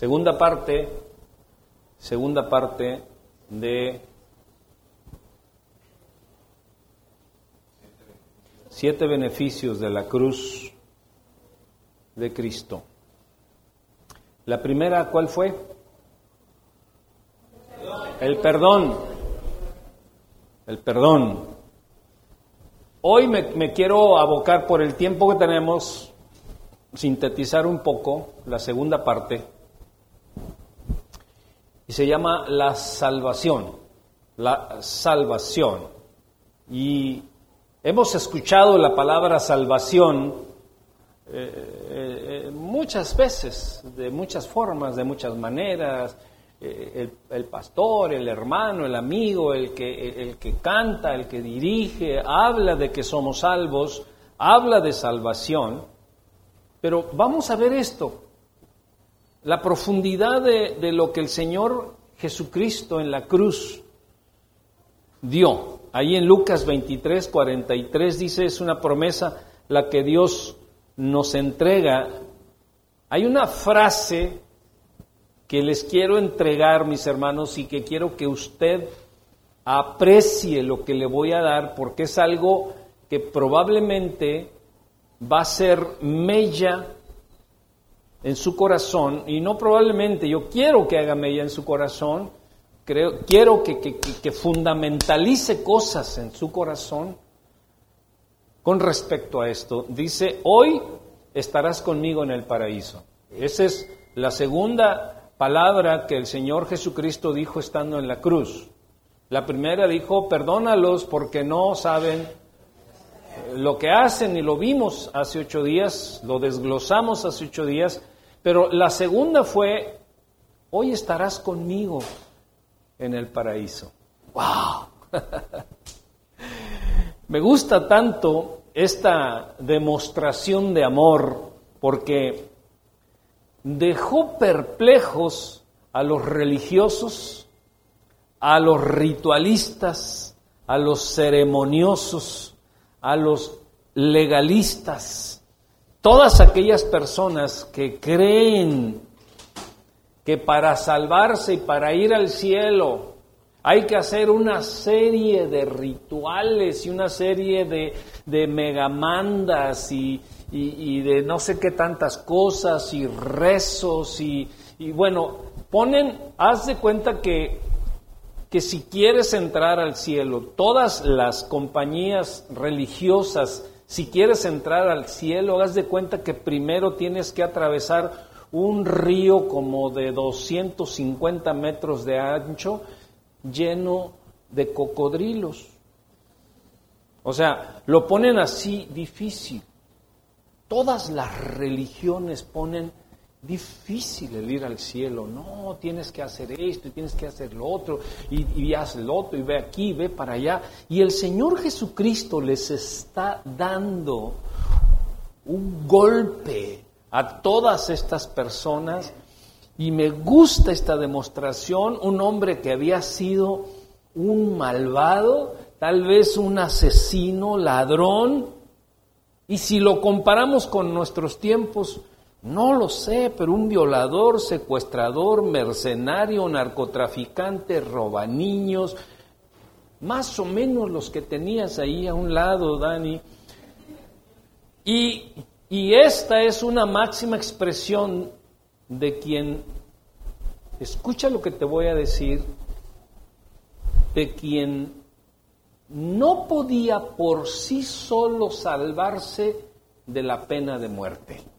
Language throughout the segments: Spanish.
Segunda parte, segunda parte de siete beneficios de la cruz de Cristo. La primera, ¿cuál fue? El perdón. El perdón. Hoy me, quiero abocar por el tiempo que tenemos, sintetizar un poco la segunda parte, y se llama la salvación. La salvación. Y hemos escuchado la palabra salvación eh, eh, eh, muchas veces, de muchas formas, de muchas maneras. el, pastor, el hermano, el amigo, el que, el que canta, el que dirige, habla de que somos salvos, habla de salvación. Pero vamos a ver esto, la profundidad de, de lo que el Señor Jesucristo en la cruz dio. Ahí en Lucas 23, 43 dice, es una promesa la que Dios nos entrega, hay una frase que les quiero entregar, mis hermanos, y que quiero que usted aprecie lo que le voy a dar, porque es algo que probablemente va a ser mella en su corazón, y no probablemente, yo quiero que haga mella en su corazón, creo, quiero que, que fundamentalice cosas en su corazón, con respecto a esto. Dice, hoy estarás conmigo en el paraíso. Esa es la segunda palabra que el Señor Jesucristo dijo estando en la cruz. La primera dijo, perdónalos porque no saben lo que hacen y lo vimos hace ocho días, lo desglosamos hace ocho días, pero la segunda fue, hoy estarás conmigo en el paraíso. ¡Wow! Me gusta tanto esta demostración de amor porque dejó perplejos a los religiosos, a los ritualistas, a los ceremoniosos, a los legalistas, todas aquellas personas que creen que para salvarse y para ir al cielo hay que hacer una serie de rituales y una serie de, de megamandas y, y, de no sé qué tantas cosas y rezos y, y bueno, ponen, haz de cuenta que, que si quieres entrar al cielo, todas las compañías religiosas, si quieres entrar al cielo, haz de cuenta que primero tienes que atravesar un río como de 250 metros de ancho lleno de cocodrilos. O sea, lo ponen así difícil. Todas las religiones ponen difícil el ir al cielo. No, tienes que hacer esto y tienes que hacer lo otro y, y haz lo otro y ve aquí, ve para allá. Y el Señor Jesucristo les está dando un golpe a todas estas personas y me gusta esta demostración, un hombre que había sido un malvado, tal vez un asesino, ladrón, y si lo comparamos con nuestros tiempos, no lo sé, pero un violador, secuestrador, mercenario, narcotraficante, roba niños, más o menos los que tenías ahí a un lado, Dani. Y, esta es una máxima expresión de quien, escucha lo que te voy a decir, de quien no podía por sí solo salvarse de la pena de muerte.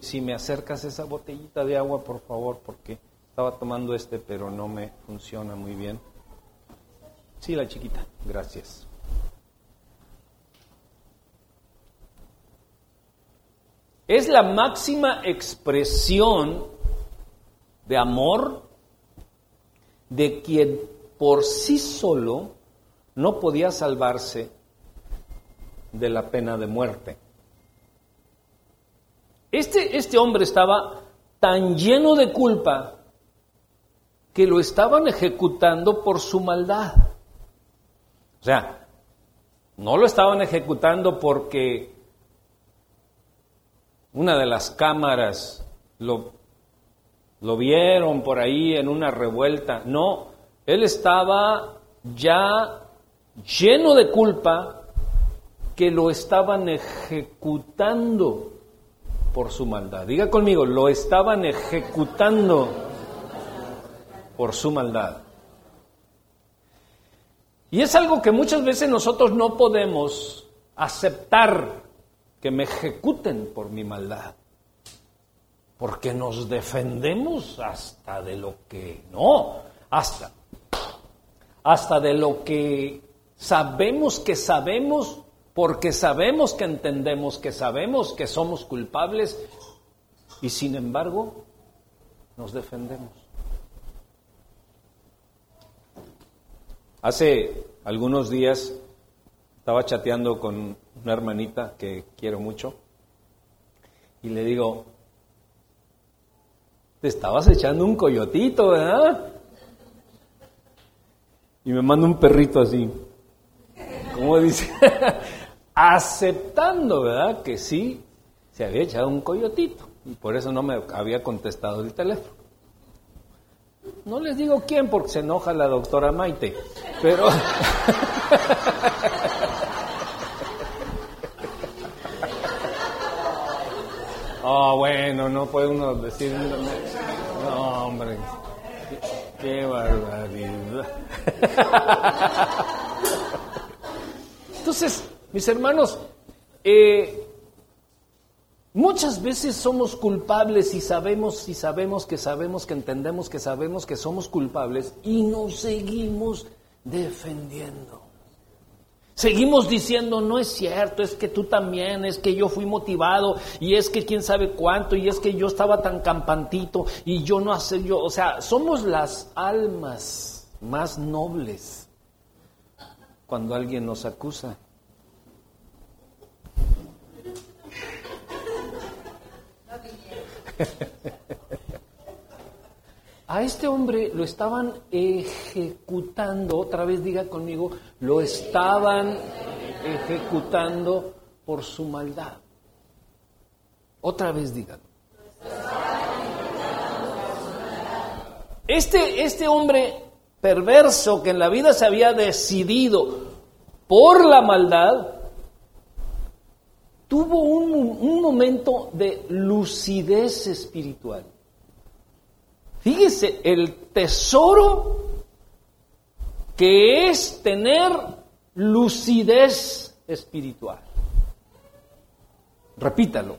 Si, me acercas esa botellita de agua, por favor, porque estaba tomando este, pero no me funciona muy bien. Sí, la chiquita, gracias. Es la máxima expresión de amor de quien por sí solo no podía salvarse de la pena de muerte. Este, este hombre estaba tan lleno de culpa que lo estaban ejecutando por su maldad. O sea, no lo estaban ejecutando porque una de las cámaras lo lo vieron por ahí en una revuelta. No, él estaba ya lleno de culpa que lo estaban ejecutando por su maldad. Diga conmigo, lo estaban ejecutando por su maldad. Y es algo que muchas veces nosotros no podemos aceptar que me ejecuten por mi maldad. Porque nos defendemos hasta de lo que no, hasta hasta de lo que sabemos que sabemos porque sabemos que entendemos que sabemos que somos culpables y sin embargo nos defendemos. Hace algunos días estaba chateando con una hermanita que quiero mucho y le digo, te estabas echando un coyotito, ¿verdad? Y me manda un perrito así, ¿cómo dice? Aceptando, ¿verdad? Que sí, se había echado un coyotito y por eso no me había contestado el teléfono. No les digo quién porque se enoja la doctora Maite, pero... oh, bueno, no puede uno decir... No, hombre, qué, barbaridad. Entonces, mis hermanos, eh, Muchas veces somos culpables y sabemos y sabemos que sabemos que entendemos que sabemos que somos culpables y nos seguimos defendiendo. Seguimos diciendo, no es cierto, es que tú también, es que yo fui motivado y es que quién sabe cuánto y es que yo estaba tan campantito y yo no hace yo, o sea, somos las almas más nobles cuando alguien nos acusa. A este hombre lo estaban ejecutando, otra vez diga conmigo, lo estaban ejecutando por su maldad. Otra vez digan. Este, este hombre perverso que en la vida se había decidido por la maldad, tuvo un, un momento de lucidez espiritual. Fíjese, el tesoro que es tener lucidez espiritual. Repítalo.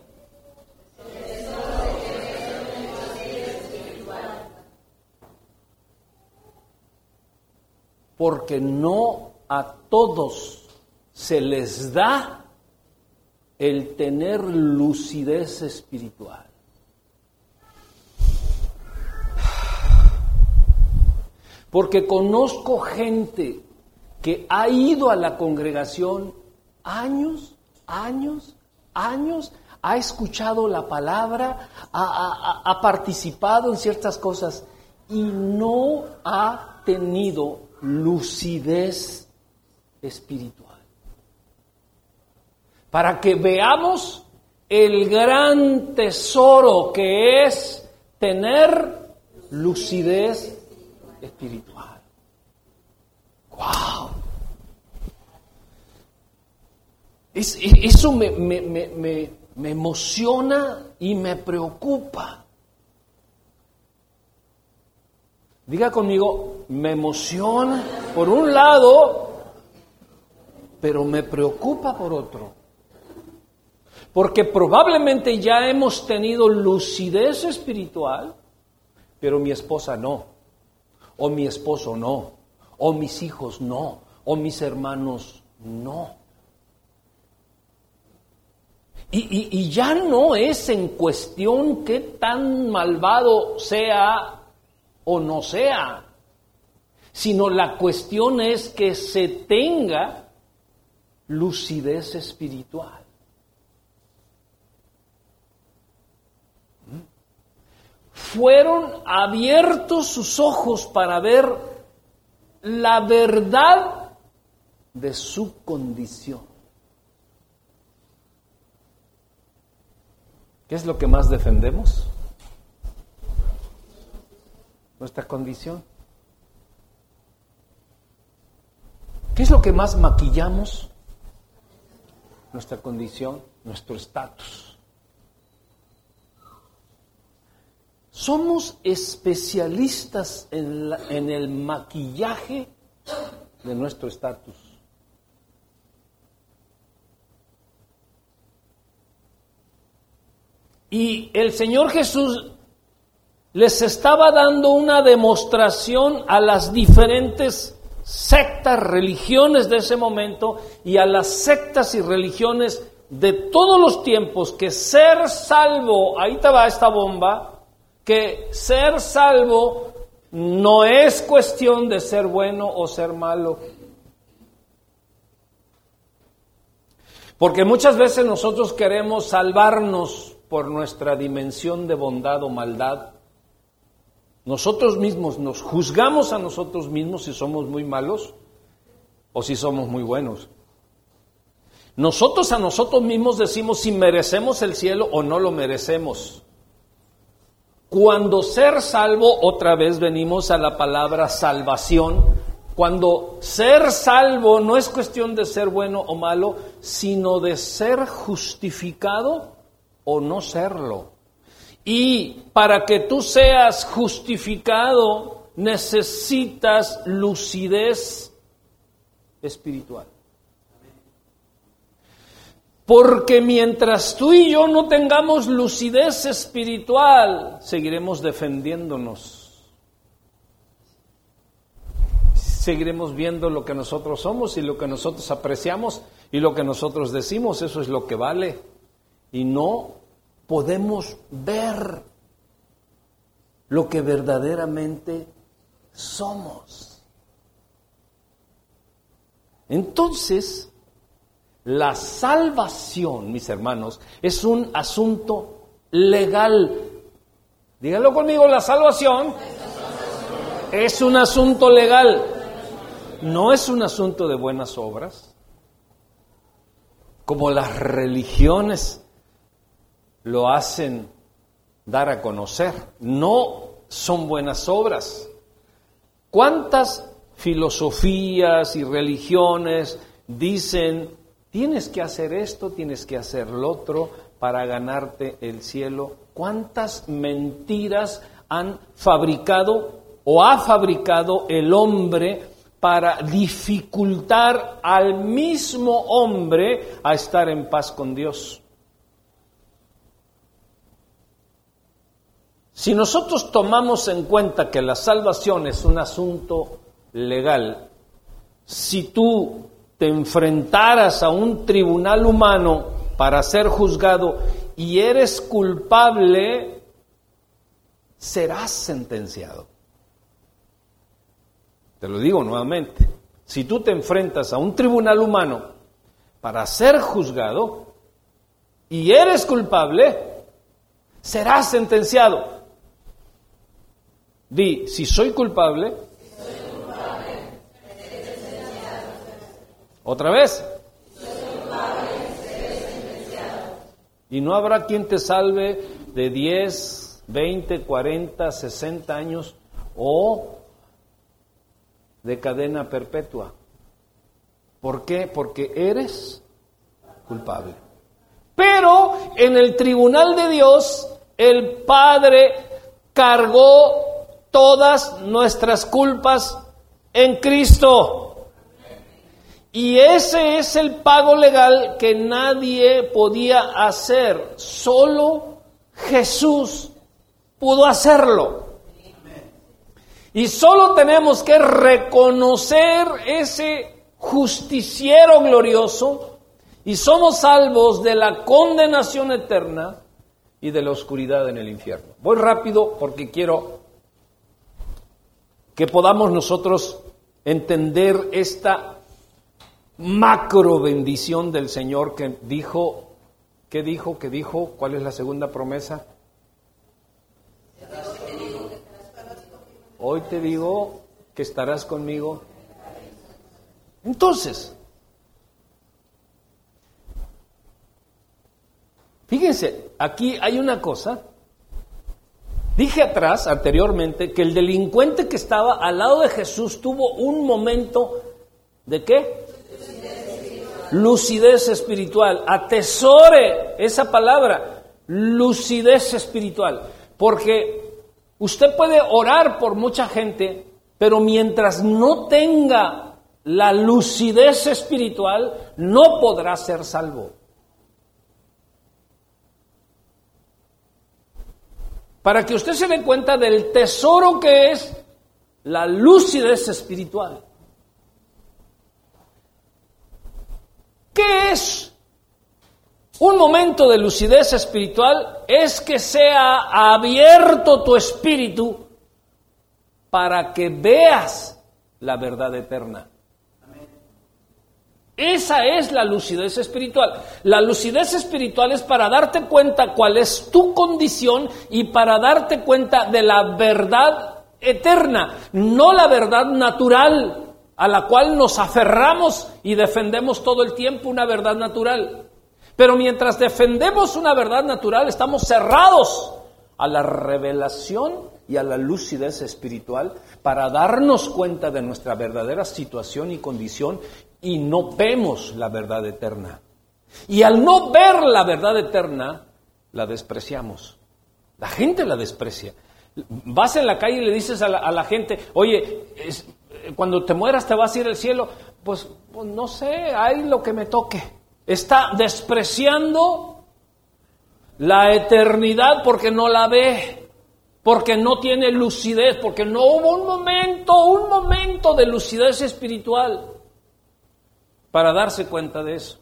Porque no a todos se les da el tener lucidez espiritual. Porque conozco gente que ha ido a la congregación años, años, años, ha escuchado la palabra, ha, ha, participado en ciertas cosas y no ha tenido lucidez espiritual para que veamos el gran tesoro que es tener lucidez espiritual. ¡Wow! eso me, me emociona y me preocupa. Diga conmigo, me emociona por un lado, pero me preocupa por otro. Porque probablemente ya hemos tenido lucidez espiritual, pero mi esposa no, o mi esposo no, o mis hijos no, o mis hermanos no. Y, ya no es en cuestión qué tan malvado sea o no sea, sino la cuestión es que se tenga lucidez espiritual. Fueron abiertos sus ojos para ver la verdad de su condición. ¿Qué es lo que más defendemos? nuestra condición. ¿Qué es lo que más maquillamos? Nuestra condición, nuestro estatus. Somos especialistas en, en el maquillaje de nuestro estatus. Y el Señor Jesús les estaba dando una demostración a las diferentes sectas, religiones de ese momento y a las sectas y religiones de todos los tiempos que ser salvo, ahí te va esta bomba, que ser salvo no es cuestión de ser bueno o ser malo. Porque muchas veces nosotros queremos salvarnos por nuestra dimensión de bondad o maldad. Nosotros mismos nos juzgamos a nosotros mismos si somos muy malos o si somos muy buenos. Nosotros a nosotros mismos decimos si merecemos el cielo o no lo merecemos. Cuando ser salvo, otra vez venimos a la palabra salvación, cuando ser salvo no es cuestión de ser bueno o malo, sino de ser justificado o no serlo. Y para que tú seas justificado necesitas lucidez espiritual. Porque mientras tú y yo no tengamos lucidez espiritual, seguiremos defendiéndonos. Seguiremos viendo lo que nosotros somos y lo que nosotros apreciamos y lo que nosotros decimos, eso es lo que vale. Y no podemos ver lo que verdaderamente somos. Entonces, la salvación, mis hermanos, es un asunto legal. Díganlo conmigo, la salvación es un asunto legal. No es un asunto de buenas obras, como las religiones lo hacen dar a conocer. No son buenas obras. ¿Cuántas filosofías y religiones dicen, tienes que hacer esto, tienes que hacer lo otro para ganarte el cielo? ¿Cuántas mentiras han fabricado o ha fabricado el hombre para dificultar al mismo hombre a estar en paz con Dios? Si nosotros tomamos en cuenta que la salvación es un asunto legal, si tú te enfrentaras a un tribunal humano para ser juzgado y eres culpable, serás sentenciado. Te lo digo nuevamente, si tú te enfrentas a un tribunal humano para ser juzgado y eres culpable, serás sentenciado. Di, si soy culpable, otra vez. y no habrá quien te salve de 10, 20, 40, 60 años o de cadena perpetua. ¿Por qué? Porque eres culpable. Pero en el tribunal de Dios, el Padre cargó todas nuestras culpas en Cristo. Y ese es el pago legal que nadie podía hacer, solo Jesús pudo hacerlo. Y solo tenemos que reconocer ese justiciero glorioso y somos salvos de la condenación eterna y de la oscuridad en el infierno. Voy rápido porque quiero que podamos nosotros entender esta macro bendición del Señor que dijo, ¿qué dijo? ¿Qué dijo? ¿Cuál es la segunda promesa? Hoy te digo que estarás conmigo. Entonces, fíjense, aquí hay una cosa Dije atrás, anteriormente, que el delincuente que estaba al lado de Jesús tuvo un momento de qué? Lucidez espiritual. Atesore esa palabra, lucidez espiritual. Porque usted puede orar por mucha gente, pero mientras no tenga la lucidez espiritual, no podrá ser salvo. para que usted se dé cuenta del tesoro que es la lucidez espiritual. ¿Qué es un momento de lucidez espiritual? Es que sea abierto tu espíritu para que veas la verdad eterna. Esa es la lucidez espiritual. La lucidez espiritual es para darte cuenta cuál es tu condición y para darte cuenta de la verdad eterna, no la verdad natural a la cual nos aferramos y defendemos todo el tiempo una verdad natural. Pero mientras defendemos una verdad natural, estamos cerrados a la revelación y a la lucidez espiritual para darnos cuenta de nuestra verdadera situación y condición y no vemos la verdad eterna. Y al no ver la verdad eterna, la despreciamos. La gente la desprecia. Vas en la calle y le dices a la, gente, oye, cuando te mueras te vas a ir al cielo. Pues, pues no sé, hay lo que me toque. Está despreciando la eternidad porque no la ve, porque no tiene lucidez, porque no hubo un momento, un momento de lucidez espiritual para darse cuenta de eso.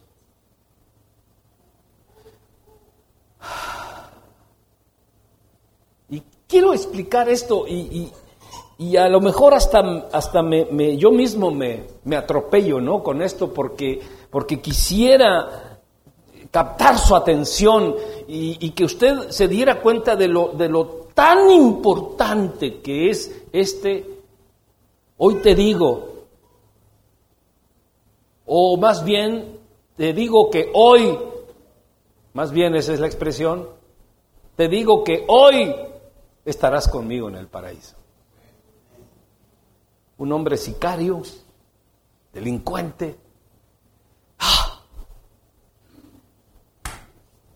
Y quiero explicar esto y, a lo mejor hasta, hasta me, yo mismo me, me, atropello ¿no? con esto porque, porque quisiera captar su atención y, y, que usted se diera cuenta de lo, de lo tan importante que es este, hoy te digo, o más bien, te digo que hoy, más bien esa es la expresión, te digo que hoy estarás conmigo en el paraíso. Un hombre sicario, delincuente. ¡Ah!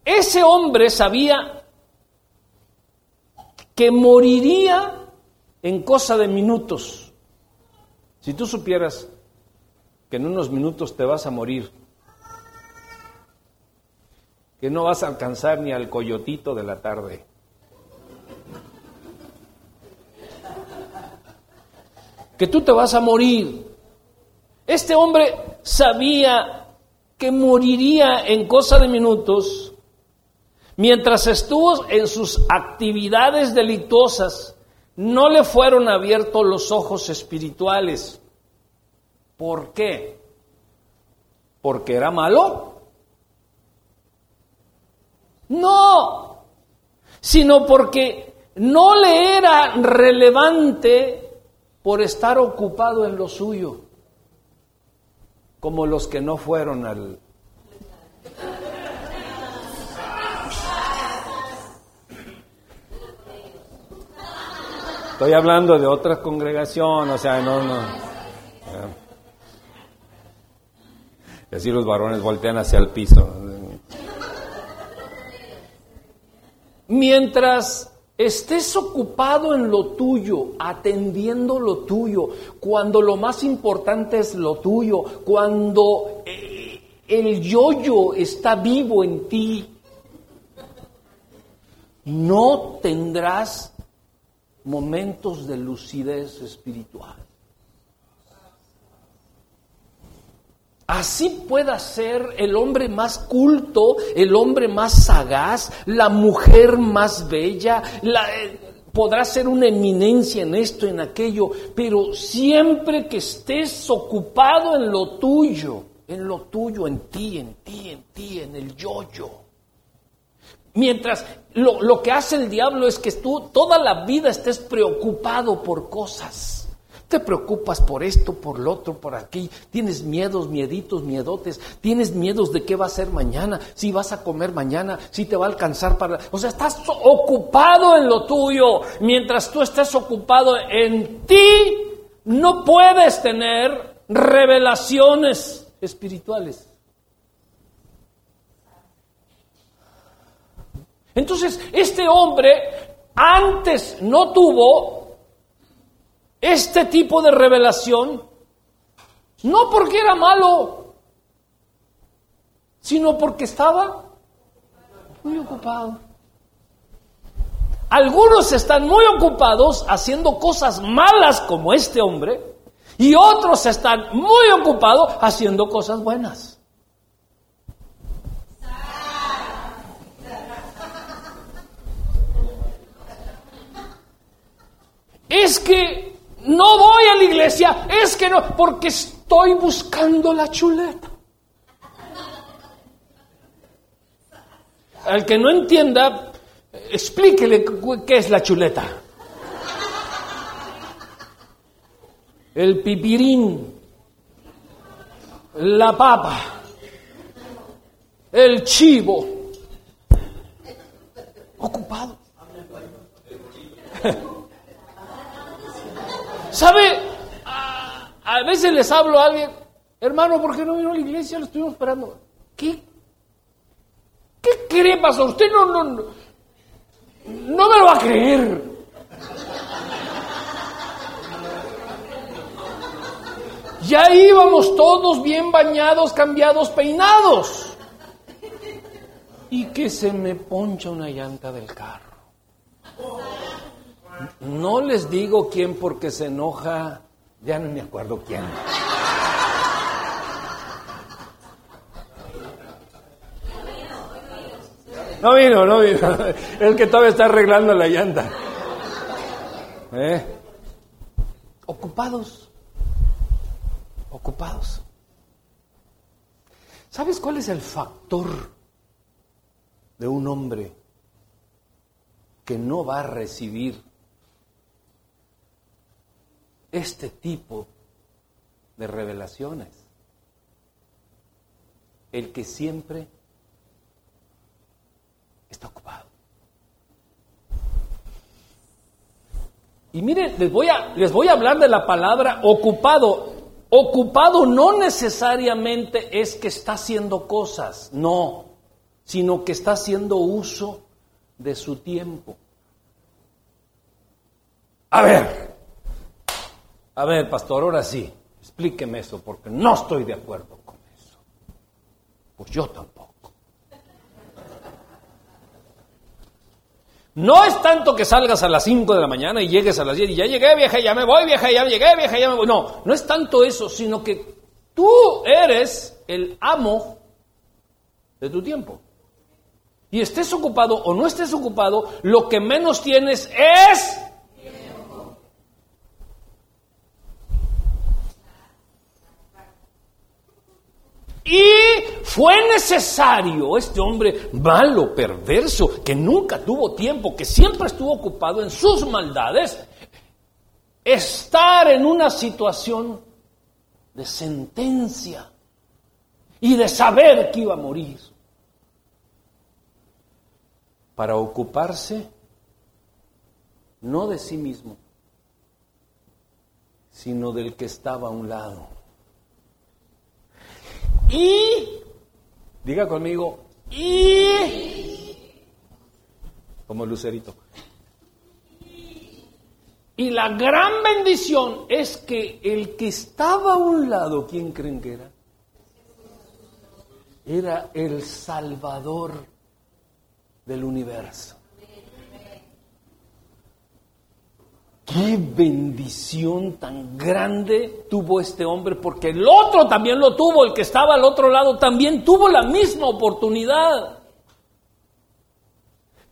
Ese hombre sabía que moriría en cosa de minutos. Si tú supieras que en unos minutos te vas a morir, que no vas a alcanzar ni al coyotito de la tarde. Que tú te vas a morir. Este hombre sabía que moriría en cosa de minutos mientras estuvo en sus actividades delictuosas. No le fueron abiertos los ojos espirituales. ¿Por qué? ¿Porque era malo? No, sino porque no le era relevante por estar ocupado en lo suyo, como los que no fueron al... Estoy hablando de otra congregación, o sea, no, no. Y así los varones voltean hacia el piso. Mientras estés ocupado en lo tuyo, atendiendo lo tuyo, cuando lo más importante es lo tuyo, cuando eh, el yoyo está vivo en ti, no tendrás momentos de lucidez espiritual. Así pueda ser el hombre más culto, el hombre más sagaz, la mujer más bella, eh, podrá ser una eminencia en esto, en aquello, pero siempre que estés ocupado en lo tuyo, en lo tuyo, en ti, en ti, en ti, en el yo-yo. Mientras lo, lo que hace el diablo es que tú toda la vida estés preocupado por cosas Te preocupas por esto, por lo otro, por aquí. Tienes miedos, mieditos, miedotes. Tienes miedos de qué va a ser mañana, si vas a comer mañana, si te va a alcanzar para... O sea, estás ocupado en lo tuyo. Mientras tú estés ocupado en ti, no puedes tener revelaciones espirituales. Entonces, este hombre antes no tuvo este tipo de revelación, no porque era malo, sino porque estaba muy ocupado. Algunos están muy ocupados haciendo cosas malas como este hombre y otros están muy ocupados haciendo cosas buenas. es que no voy a la iglesia, es que no, porque estoy buscando la chuleta. Al que no entienda, explíquele qué es la chuleta. El pipirín, la papa, el chivo, ocupado. ¿Sabe? A, veces les hablo a alguien, hermano, ¿por qué no vino a la iglesia? Lo estuvimos esperando. ¿Qué? ¿Qué cree, pastor? Usted no, no, no, no me lo va a creer. Ya íbamos todos bien bañados, cambiados, peinados. Y que se me poncha una llanta del carro. No les digo quién porque se enoja, ya no me acuerdo quién. No vino, no vino. El que todavía está arreglando la llanta. ¿Eh? Ocupados. Ocupados. ¿Sabes cuál es el factor de un hombre que no va a recibir este tipo de revelaciones. El que siempre está ocupado. Y miren, les voy a, les voy a hablar de la palabra ocupado. Ocupado no necesariamente es que está haciendo cosas, no, sino que está haciendo uso de su tiempo. A ver, a ver, pastor, ahora sí, explíqueme eso, porque no estoy de acuerdo con eso. Pues yo tampoco. No es tanto que salgas a las 5 de la mañana y llegues a las 10 y ya llegué, vieja, ya me voy, vieja, ya llegué, vieja, ya me voy. No, no es tanto eso, sino que tú eres el amo de tu tiempo. Y estés ocupado o no estés ocupado, lo que menos tienes es Y fue necesario este hombre malo, perverso, que nunca tuvo tiempo, que siempre estuvo ocupado en sus maldades, estar en una situación de sentencia y de saber que iba a morir para ocuparse no de sí mismo, sino del que estaba a un lado. Y, diga conmigo, y, como lucerito. Y la gran bendición es que el que estaba a un lado, ¿quién creen que era? Era el Salvador del universo. Qué bendición tan grande tuvo este hombre, porque el otro también lo tuvo, el que estaba al otro lado también tuvo la misma oportunidad.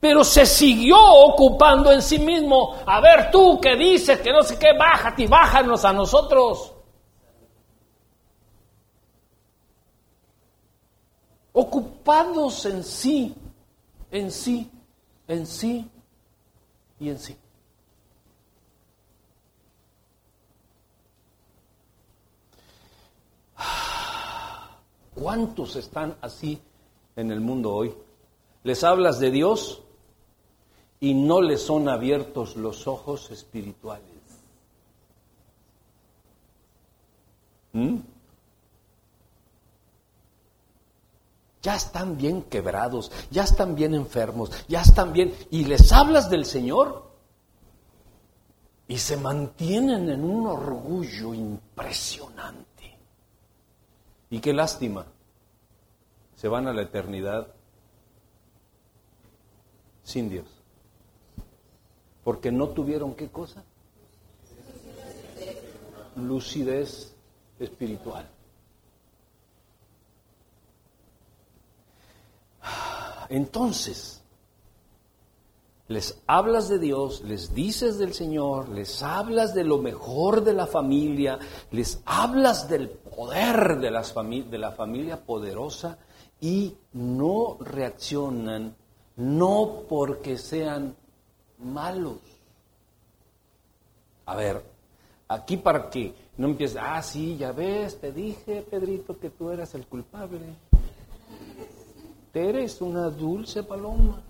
Pero se siguió ocupando en sí mismo. A ver tú que dices que no sé qué, bájate y bájanos a nosotros. Ocupados en sí, en sí, en sí y en sí. ¿Cuántos están así en el mundo hoy? Les hablas de Dios y no les son abiertos los ojos espirituales. ¿Mm? Ya están bien quebrados, ya están bien enfermos, ya están bien. Y les hablas del Señor y se mantienen en un orgullo impresionante. Y qué lástima, se van a la eternidad sin Dios. Porque no tuvieron qué cosa? Lucidez espiritual. Entonces, les hablas de Dios, les dices del Señor, les hablas de lo mejor de la familia, les hablas del poder de, las de la familia poderosa y no reaccionan, no porque sean malos. A ver, aquí para que no empieces, ah, sí, ya ves, te dije, Pedrito, que tú eras el culpable. Eres una dulce paloma.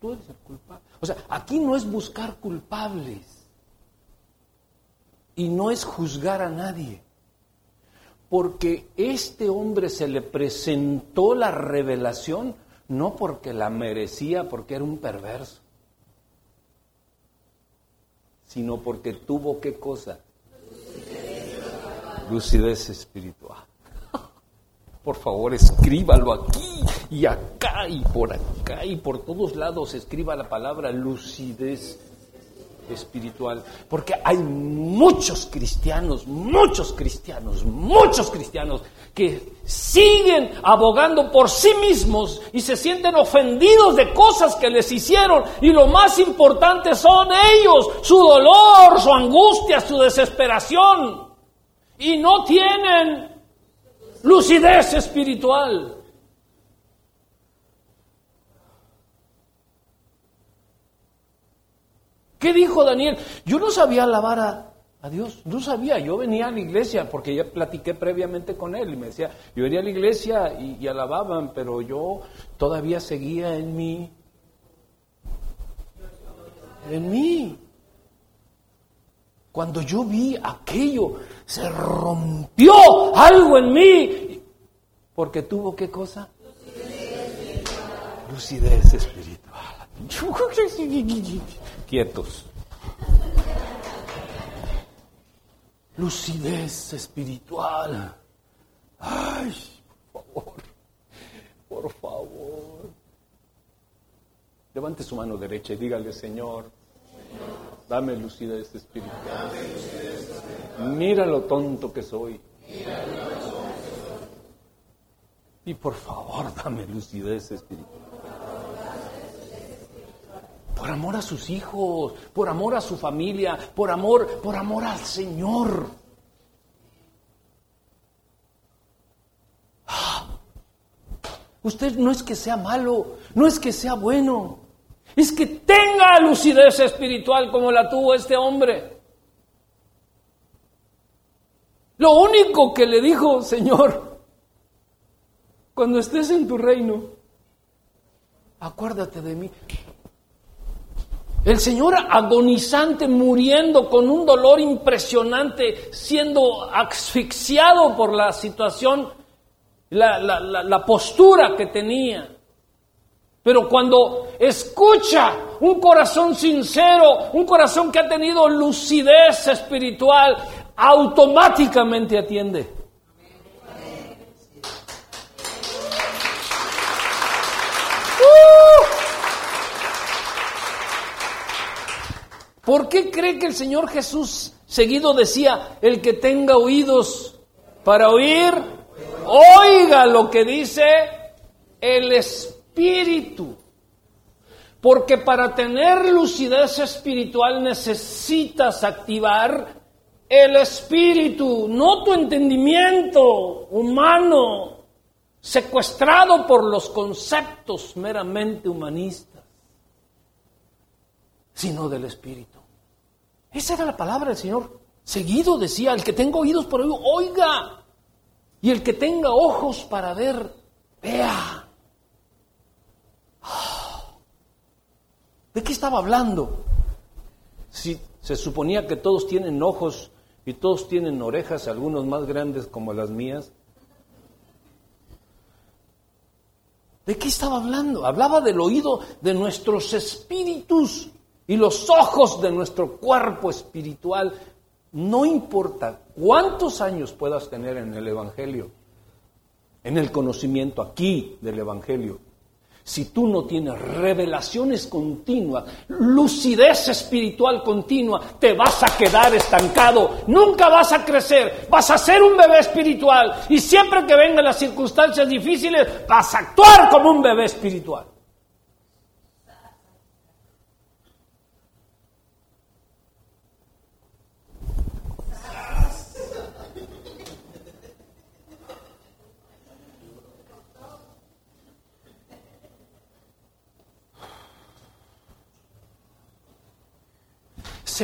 Tú eres el culpable. O sea, aquí no es buscar culpables. Y no es juzgar a nadie. Porque este hombre se le presentó la revelación no porque la merecía, porque era un perverso, sino porque tuvo qué cosa? Lucidez espiritual. Por favor, escríbalo aquí y acá y por acá y por todos lados. Escriba la palabra lucidez espiritual. Porque hay muchos cristianos, muchos cristianos, muchos cristianos que siguen abogando por sí mismos y se sienten ofendidos de cosas que les hicieron. Y lo más importante son ellos, su dolor, su angustia, su desesperación. Y no tienen lucidez espiritual. ¿Qué dijo Daniel? Yo no sabía alabar a, Dios, no sabía, yo venía a la iglesia porque ya platiqué previamente con él y me decía, yo venía a la iglesia y, y alababan, pero yo todavía seguía en mí, en mí. Cuando yo vi aquello, se rompió algo en mí. Porque tuvo qué cosa? Lucidez espiritual. Quietos. Lucidez espiritual. Ay, por favor. Por favor. Levante su mano derecha y dígale, Señor, Dame lucidez espiritual. Mira lo tonto que soy. Y por favor, dame lucidez espiritual. Por amor a sus hijos, por amor a su familia, por amor, por amor al Señor. Ah. Usted no es que sea malo, no es que sea bueno es que tenga lucidez espiritual como la tuvo este hombre. Lo único que le dijo, Señor, cuando estés en tu reino, acuérdate de mí. El Señor agonizante, muriendo con un dolor impresionante, siendo asfixiado por la situación, la, la postura que tenía. Pero cuando escucha un corazón sincero, un corazón que ha tenido lucidez espiritual, automáticamente atiende. ¡Uh! ¿Por qué cree que el Señor Jesús seguido decía, el que tenga oídos para oír, oiga lo que dice el Espíritu? Espíritu. Porque para tener lucidez espiritual necesitas activar el espíritu, no tu entendimiento humano, secuestrado por los conceptos meramente humanistas, sino del espíritu. Esa era la palabra del Señor. Seguido decía, el que tenga oídos por oír, oiga. Y el que tenga ojos para ver, vea. ¿De qué estaba hablando? Si se suponía que todos tienen ojos y todos tienen orejas, algunos más grandes como las mías. ¿De qué estaba hablando? Hablaba del oído de nuestros espíritus y los ojos de nuestro cuerpo espiritual. No importa cuántos años puedas tener en el Evangelio, en el conocimiento aquí del Evangelio, si tú no tienes revelaciones continuas, lucidez espiritual continua, te vas a quedar estancado, nunca vas a crecer, vas a ser un bebé espiritual. Y siempre que vengan las circunstancias difíciles vas a actuar como un bebé espiritual.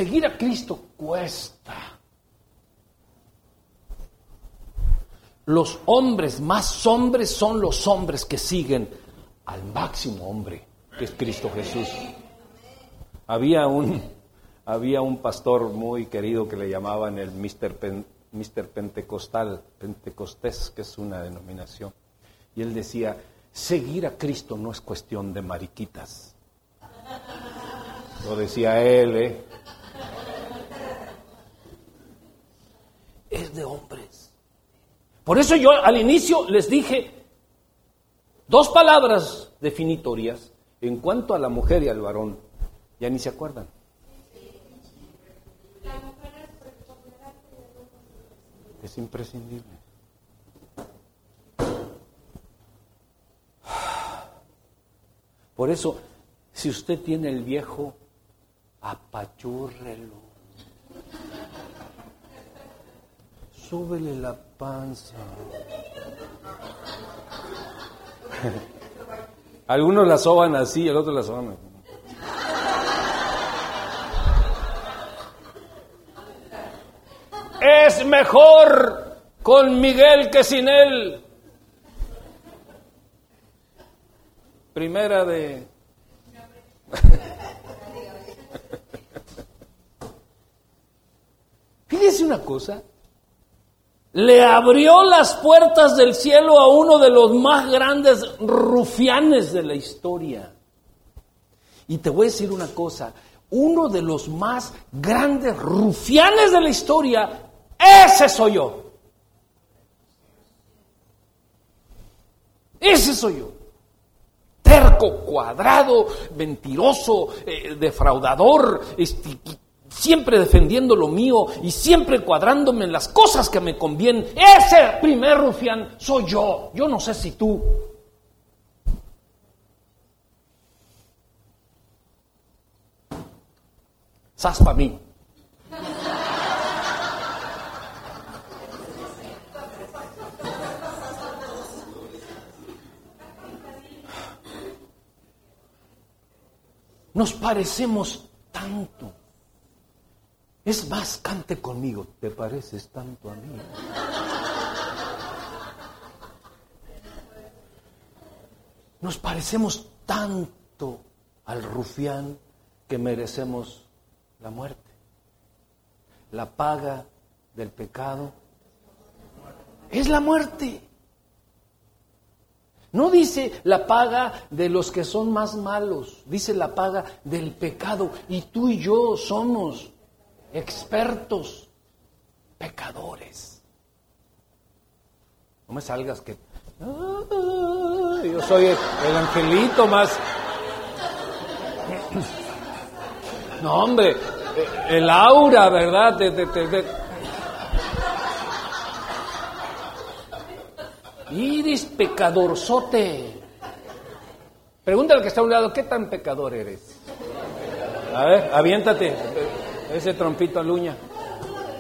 Seguir a Cristo cuesta. Los hombres más hombres son los hombres que siguen al máximo hombre, que es Cristo Jesús. Había un, había un pastor muy querido que le llamaban el Mister, Pentecostal, Pentecostés, que es una denominación. Y él decía, seguir a Cristo no es cuestión de mariquitas. Lo decía él, ¿eh? Es de hombres. Por eso yo al inicio les dije dos palabras definitorias en cuanto a la mujer y al varón. Ya ni se acuerdan. Es imprescindible. Por eso, si usted tiene el viejo, apachúrrelo. Súbele la panza. Algunos la soban así, el otro la soban así. Es mejor con Miguel que sin él. Primera de... Fíjese una cosa, le abrió las puertas del cielo a uno de los más grandes rufianes de la historia. Y te voy a decir una cosa, uno de los más grandes rufianes de la historia, ese soy yo. Ese soy yo. Terco, cuadrado, mentiroso, eh, defraudador, siempre defendiendo lo mío y siempre cuadrándome en las cosas que me convienen. Ese primer rufián soy yo. Yo no sé si tú. Sas para mí. Nos parecemos tanto. Es más, cante conmigo, te pareces tanto a mí. Nos parecemos tanto al rufián que merecemos la muerte. La paga del pecado es la muerte. No dice la paga de los que son más malos, dice la paga del pecado. Y tú y yo somos expertos, pecadores. No me salgas que yo soy el, angelito más. No, hombre, el aura, ¿verdad? Iris pecadorzote. Pregúntale al que está a un lado, ¿qué tan pecador eres? A ver, aviéntate ese trompito luña.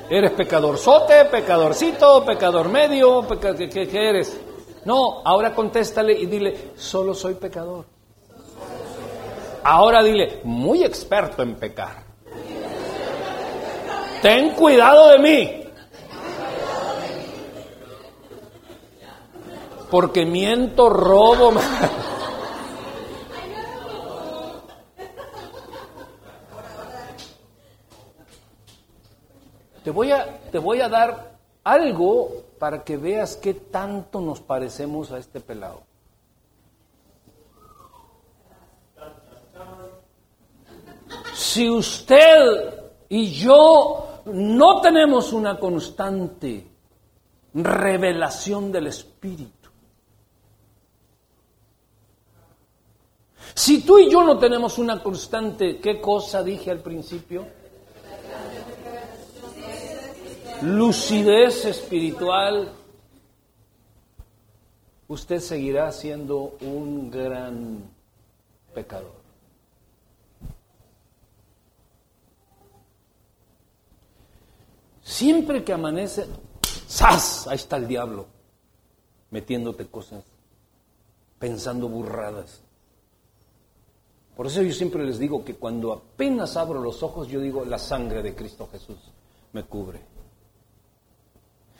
¿Eres pecadorzote, pecadorcito, pecador medio? ¿qué, eres? No, ahora contéstale y dile, solo soy pecador. Ahora dile, muy experto en pecar. Ten cuidado de mí. porque miento, robo. Te voy a, te voy a dar algo para que veas qué tanto nos parecemos a este pelado. Si usted y yo no tenemos una constante revelación del Espíritu, si tú y yo no tenemos una constante, ¿qué cosa dije al principio? Lucidez espiritual, usted seguirá siendo un gran pecador. Siempre que amanece, ¡zas! Ahí está el diablo, metiéndote cosas, pensando burradas. Por eso yo siempre les digo que cuando apenas abro los ojos, yo digo, la sangre de Cristo Jesús me cubre.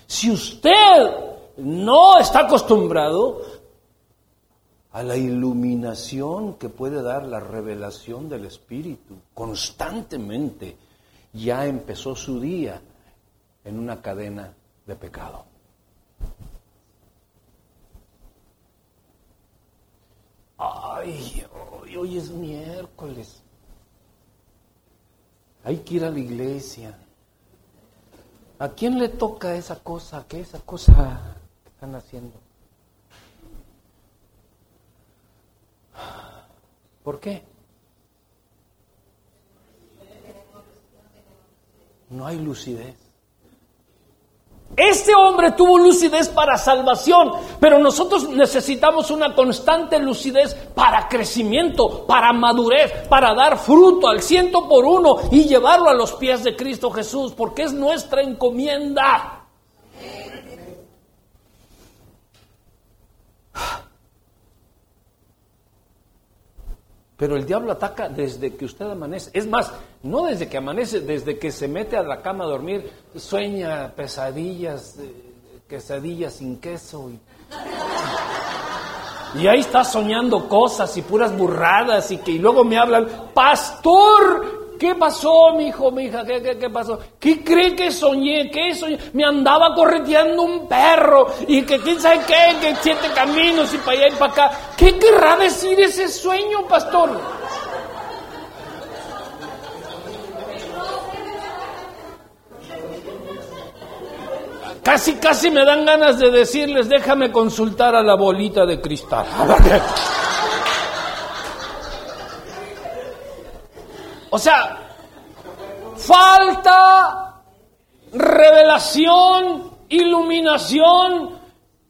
Si usted no está acostumbrado a la iluminación que puede dar la revelación del Espíritu constantemente, ya empezó su día en una cadena de pecado. Ay, hoy, es miércoles. Hay que ir a la iglesia. ¿A quién le toca esa cosa? ¿Qué esa cosa están haciendo? ¿Por qué? No hay lucidez. Este hombre tuvo lucidez para salvación, pero nosotros necesitamos una constante lucidez para crecimiento, para madurez, para dar fruto al ciento por uno y llevarlo a los pies de Cristo Jesús, porque es nuestra encomienda. Pero el diablo ataca desde que usted amanece. Es más, no desde que amanece, desde que se mete a la cama a dormir, sueña pesadillas, quesadillas sin queso. Y, y ahí está soñando cosas y puras burradas y que y luego me hablan, pastor, ¿Qué pasó, mi hijo, mi hija? ¿Qué, pasó? ¿Qué cree que soñé? ¿Qué soñé? Me andaba correteando un perro y que quién sabe qué, que siete caminos y para allá y para acá. ¿Qué querrá decir ese sueño, pastor? Casi, casi me dan ganas de decirles, déjame consultar a la bolita de cristal. O sea, falta revelación, iluminación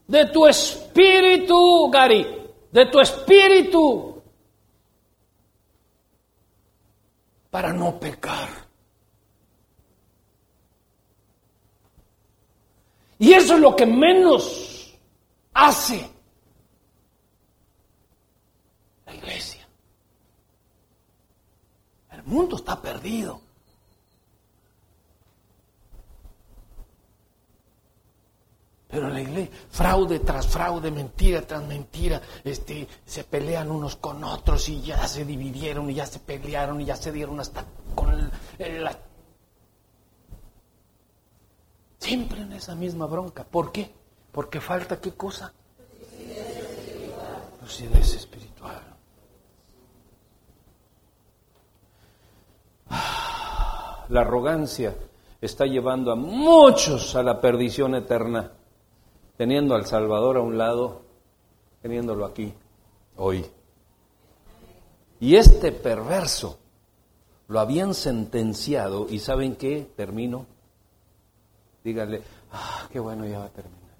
de tu espíritu, Gary, de tu espíritu, para no pecar. Y eso es lo que menos hace la iglesia. El mundo está perdido. Pero la iglesia, fraude tras fraude, mentira tras mentira, este, se pelean unos con otros y ya se dividieron y ya se pelearon y ya se dieron hasta con la... Siempre en esa misma bronca. ¿Por qué? Porque falta qué cosa? Espiritual. La arrogancia está llevando a muchos a la perdición eterna, teniendo al Salvador a un lado, teniéndolo aquí, hoy. Y este perverso lo habían sentenciado y ¿saben qué? Termino. Díganle, ah, qué bueno, ya va a terminar.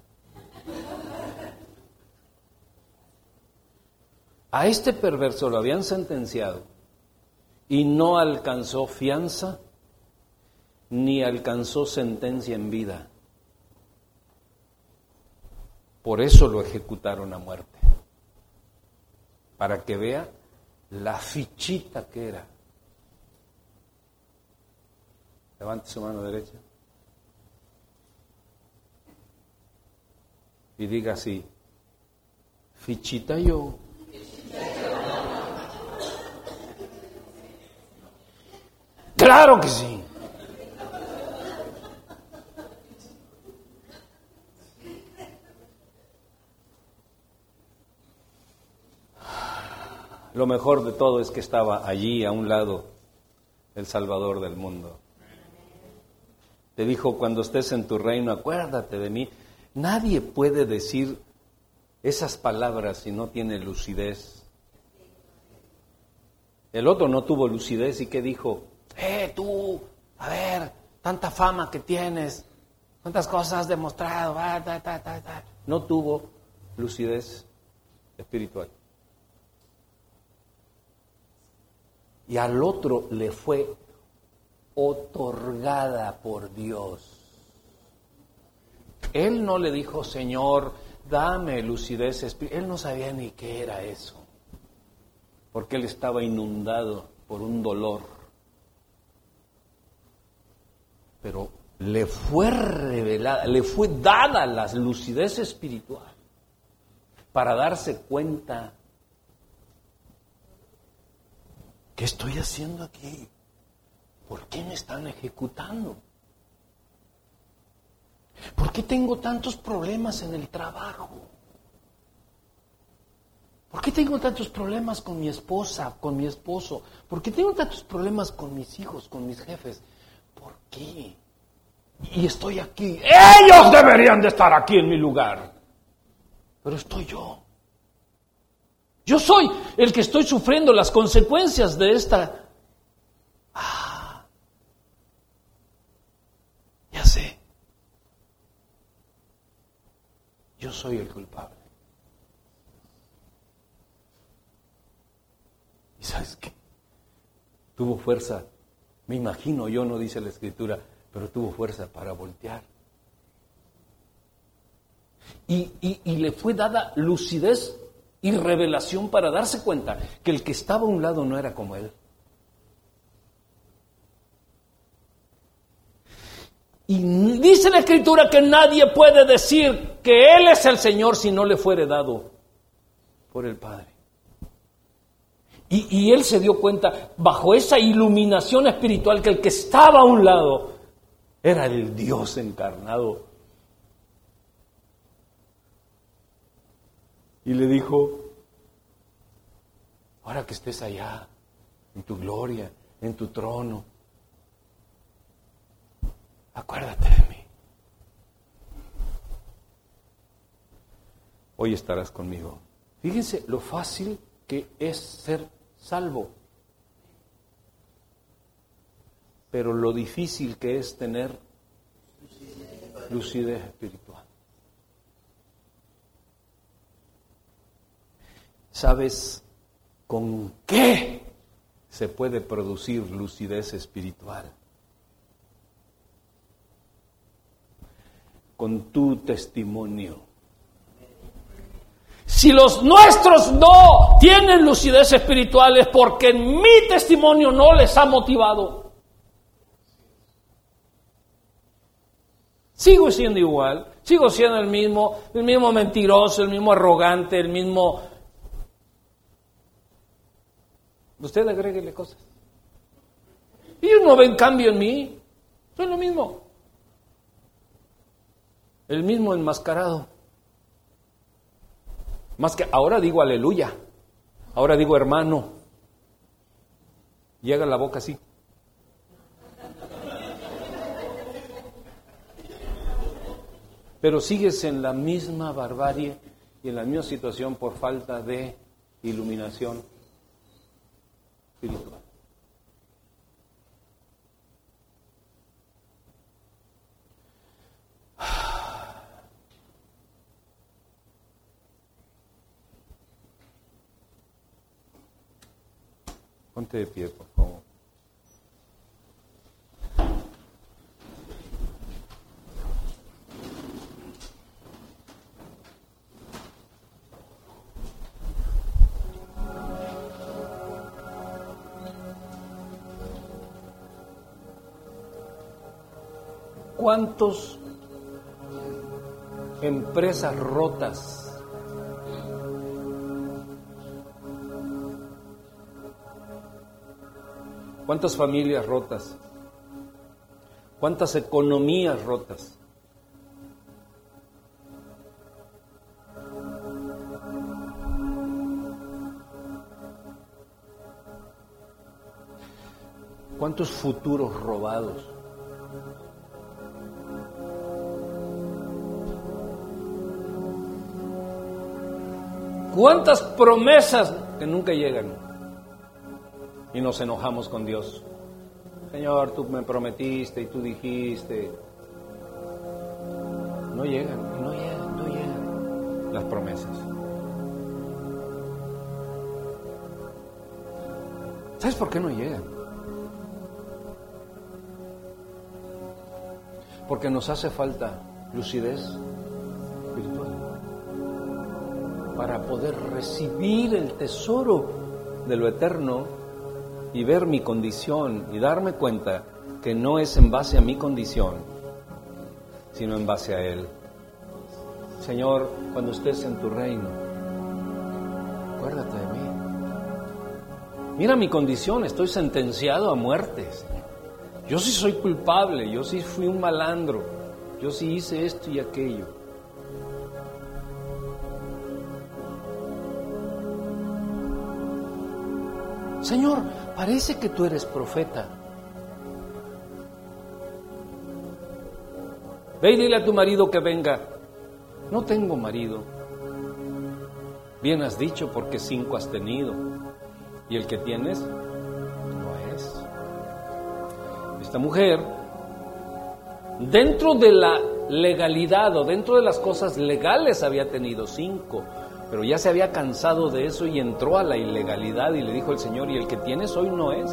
A este perverso lo habían sentenciado y no alcanzó fianza ni alcanzó sentencia en vida. Por eso lo ejecutaron a muerte. Para que vea la fichita que era. Levante su mano derecha. Y diga así, Fichita yo. Claro que sí. Lo mejor de todo es que estaba allí a un lado el Salvador del mundo. Te dijo, cuando estés en tu reino, acuérdate de mí. Nadie puede decir esas palabras si no tiene lucidez. El otro no tuvo lucidez y que dijo, eh, tú, a ver, tanta fama que tienes, cuántas cosas has demostrado, no tuvo lucidez espiritual. Y al otro le fue otorgada por Dios. Él no le dijo, Señor, dame lucidez espiritual. Él no sabía ni qué era eso, porque él estaba inundado por un dolor. Pero le fue revelada, le fue dada la lucidez espiritual para darse cuenta ¿Qué estoy haciendo aquí? ¿Por qué me están ejecutando? ¿Por qué tengo tantos problemas en el trabajo? ¿Por qué tengo tantos problemas con mi esposa, con mi esposo? ¿Por qué tengo tantos problemas con mis hijos, con mis jefes? ¿Por qué? Y estoy aquí. Ellos deberían de estar aquí en mi lugar. Pero estoy yo. Yo soy el que estoy sufriendo las consecuencias de esta... Ah, ya sé. Yo soy el culpable. ¿Y sabes qué? Tuvo fuerza, me imagino yo, no dice la escritura, pero tuvo fuerza para voltear. Y, y, y le fue dada lucidez y revelación para darse cuenta que el que estaba a un lado no era como él. Y dice la escritura que nadie puede decir que Él es el Señor si no le fuere dado por el Padre. Y, y, Él se dio cuenta, bajo esa iluminación espiritual, que el que estaba a un lado era el Dios encarnado y le dijo, ahora que estés allá, en tu gloria, en tu trono, acuérdate de mí. Hoy estarás conmigo. Fíjense lo fácil que es ser salvo, pero lo difícil que es tener lucidez espiritual. ¿Sabes con qué se puede producir lucidez espiritual? Con tu testimonio. Si los nuestros no tienen lucidez espiritual es porque mi testimonio no les ha motivado. Sigo siendo igual, sigo siendo el mismo, el mismo mentiroso, el mismo arrogante, el mismo Usted agréguele cosas. Y ellos no ven cambio en mí. Soy lo mismo. El mismo enmascarado. Más que ahora digo aleluya. Ahora digo hermano. Llega la boca así. Pero sigues en la misma barbarie y en la misma situación por falta de iluminación espiritual. Ponte de pie, por favor. cuántos empresas rotas cuántas familias rotas cuántas economías rotas cuántos futuros robados ¿Cuántas promesas que nunca llegan? Y nos enojamos con Dios. Señor, tú me prometiste y tú dijiste. No llegan, no llegan, no llegan las promesas. ¿Sabes por qué no llegan? Porque nos hace falta lucidez para poder recibir el tesoro de lo eterno y ver mi condición y darme cuenta que no es en base a mi condición, sino en base a Él. Señor, cuando estés en tu reino, acuérdate de mí. Mira mi condición, estoy sentenciado a muerte. Yo sí soy culpable, yo sí fui un malandro, yo sí hice esto y aquello. Señor, parece que tú eres profeta. Ve y dile a tu marido que venga. No tengo marido. Bien has dicho porque cinco has tenido. Y el que tienes no es. Esta mujer, dentro de la legalidad o dentro de las cosas legales había tenido cinco pero ya se había cansado de eso y entró a la ilegalidad y le dijo el Señor, y el que tienes hoy no es.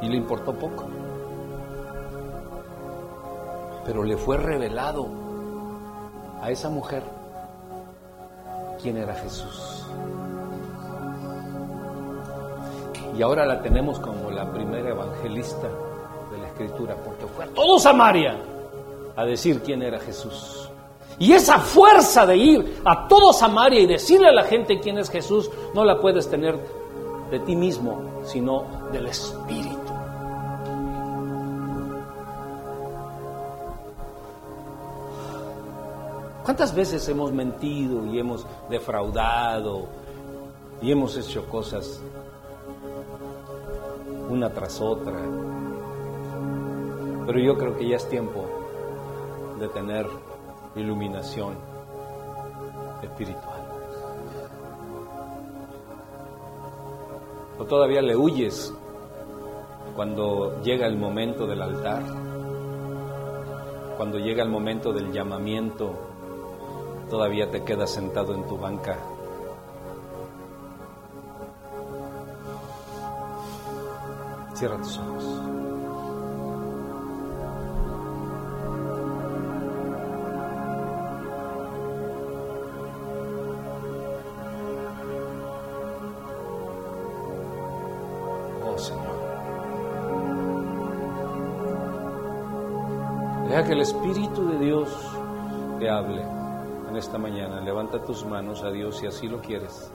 Y le importó poco. Pero le fue revelado a esa mujer quién era Jesús. Y ahora la tenemos como la primera evangelista de la escritura, porque fue a todo Samaria a decir quién era Jesús. Y esa fuerza de ir a todo Samaria y decirle a la gente quién es Jesús, no la puedes tener de ti mismo, sino del Espíritu. ¿Cuántas veces hemos mentido y hemos defraudado y hemos hecho cosas una tras otra? Pero yo creo que ya es tiempo de tener iluminación espiritual. ¿O todavía le huyes cuando llega el momento del altar? Cuando llega el momento del llamamiento, todavía te quedas sentado en tu banca. Cierra tus ojos. Espíritu de Dios te hable en esta mañana. Levanta tus manos a Dios si así lo quieres.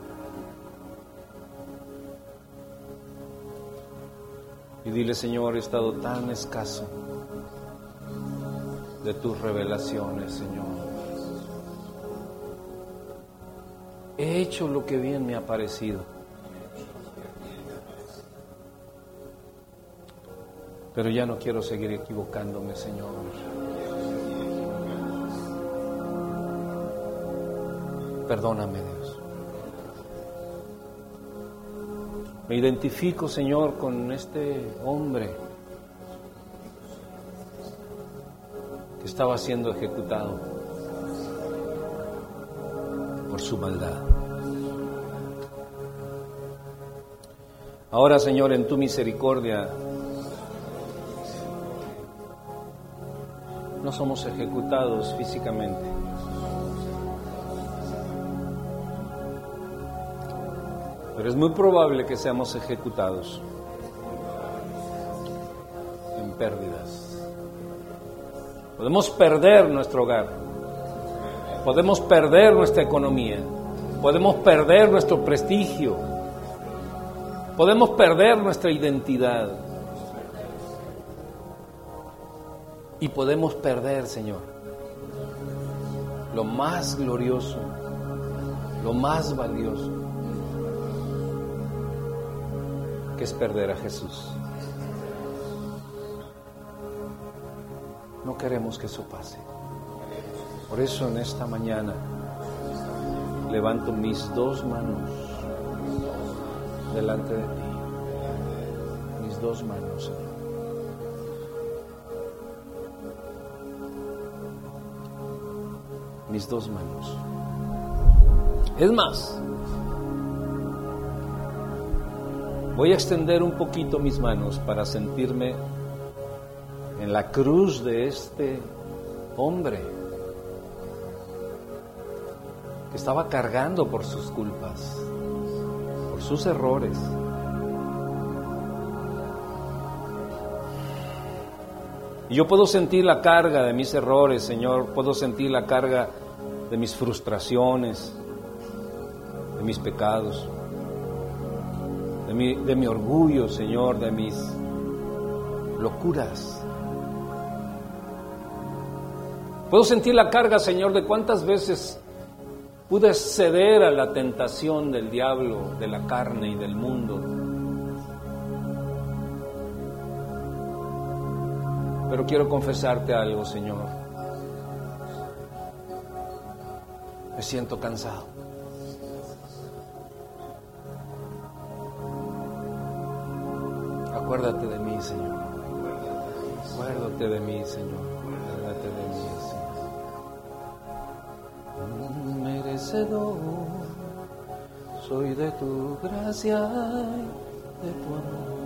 Y dile, Señor, he estado tan escaso de tus revelaciones, Señor. He hecho lo que bien me ha parecido. Pero ya no quiero seguir equivocándome, Señor. Perdóname, Dios. Me identifico, Señor, con este hombre que estaba siendo ejecutado por su maldad. Ahora, Señor, en tu misericordia, no somos ejecutados físicamente. Pero es muy probable que seamos ejecutados en pérdidas. Podemos perder nuestro hogar, podemos perder nuestra economía, podemos perder nuestro prestigio, Podemos perder nuestra identidad. Y podemos perder, Señor, lo más glorioso, lo más valioso, que es perder a Jesús. No queremos que eso pase. Por eso en esta mañana levanto mis dos manos delante de ti. Mis dos manos, Señor. Mis dos manos. Es más, voy a extender un poquito mis manos para sentirme en la cruz de este hombre que estaba cargando por sus culpas, por sus errores. Y yo puedo sentir la carga de mis errores, Señor, puedo sentir la carga de mis frustraciones, de mis pecados, de mi orgullo, Señor, de mis locuras. Puedo sentir la carga, Señor, de cuántas veces pude ceder a la tentación del diablo, de la carne y del mundo. Pero quiero confesarte algo, Señor. Me siento cansado. Acuérdate de mí, Señor. Acuérdate de mí, Señor. Acuérdate de mí, Señor. Merecedor soy de tu gracia y de tu amor.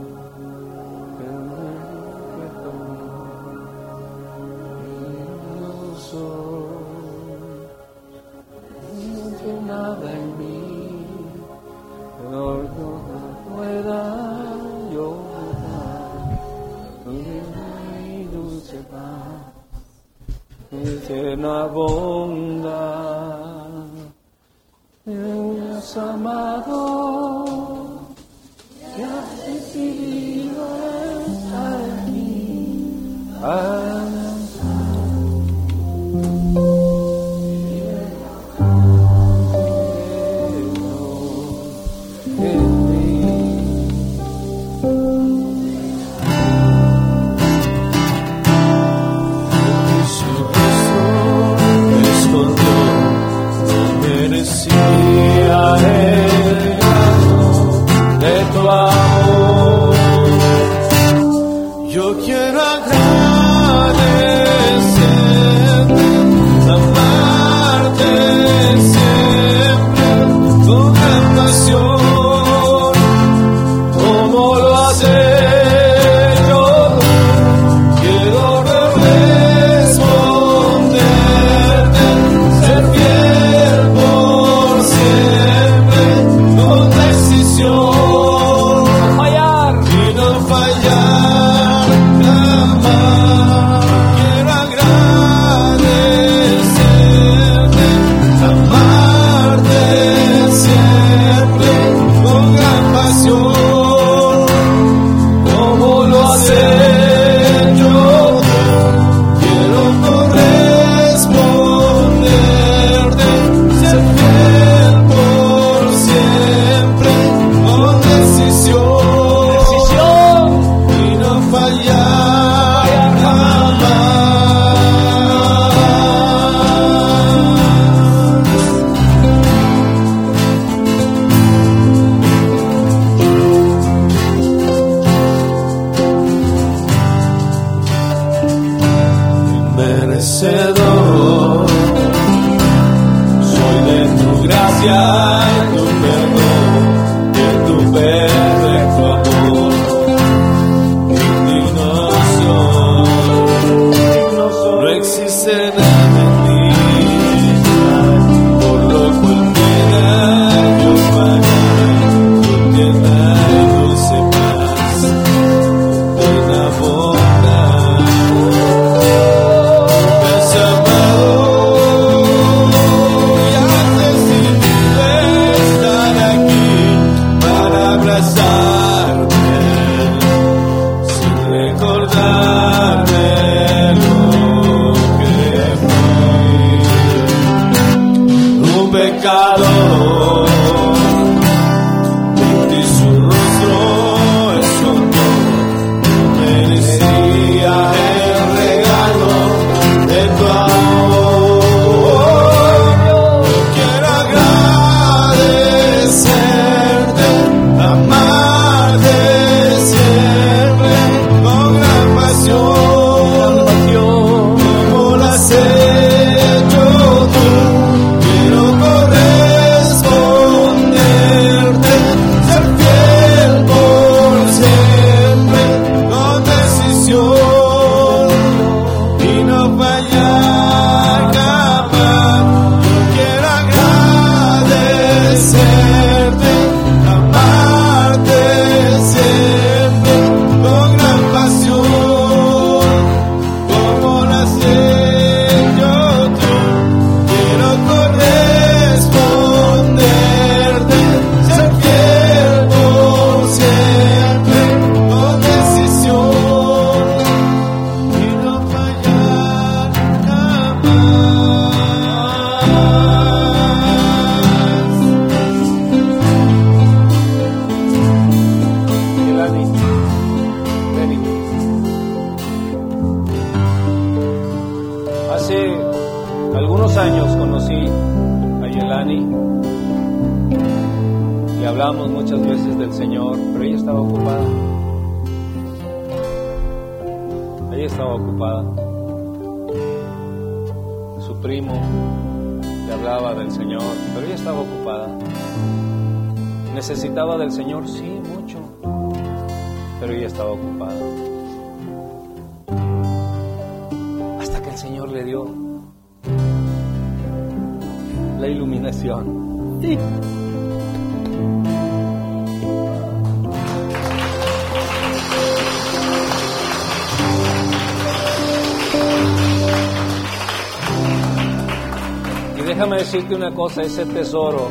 Decirte una cosa, ese tesoro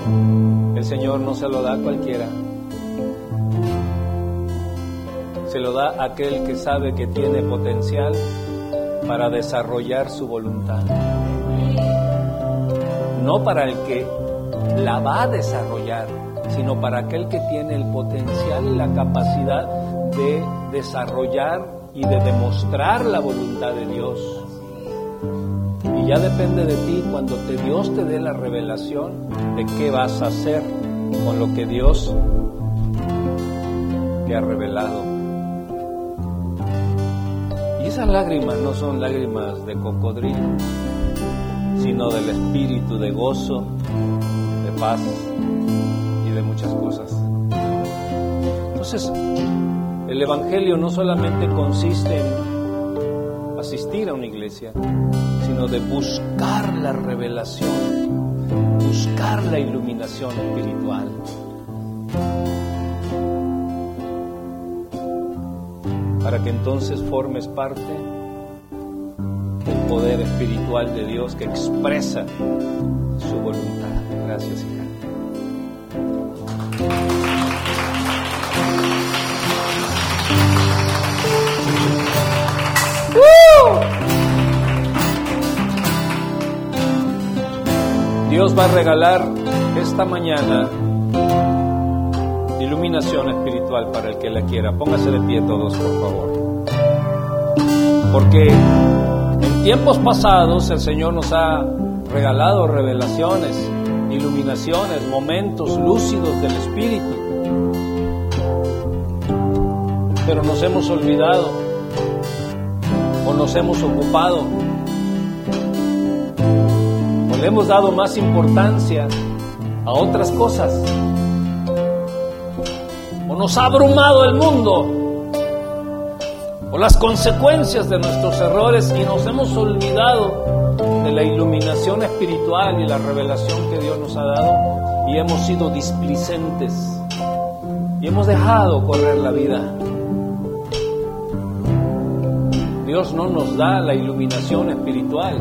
el Señor no se lo da a cualquiera. Se lo da a aquel que sabe que tiene potencial para desarrollar su voluntad. No para el que la va a desarrollar, sino para aquel que tiene el potencial y la capacidad de desarrollar y de demostrar la voluntad de Dios. Ya depende de ti cuando te, Dios te dé la revelación de qué vas a hacer con lo que Dios te ha revelado. Y esas lágrimas no son lágrimas de cocodrilo, sino del espíritu de gozo, de paz y de muchas cosas. Entonces, el Evangelio no solamente consiste en asistir a una iglesia, sino de buscar la revelación, buscar la iluminación espiritual. Para que entonces formes parte del poder espiritual de Dios que expresa su voluntad. Gracias, hija. Dios va a regalar esta mañana iluminación espiritual para el que la quiera. Póngase de pie todos, por favor. Porque en tiempos pasados el Señor nos ha regalado revelaciones, iluminaciones, momentos lúcidos del Espíritu. Pero nos hemos olvidado o nos hemos ocupado le hemos dado más importancia a otras cosas. O nos ha abrumado el mundo. O las consecuencias de nuestros errores y nos hemos olvidado de la iluminación espiritual y la revelación que Dios nos ha dado y hemos sido displicentes. Y hemos dejado correr la vida. Dios no nos da la iluminación espiritual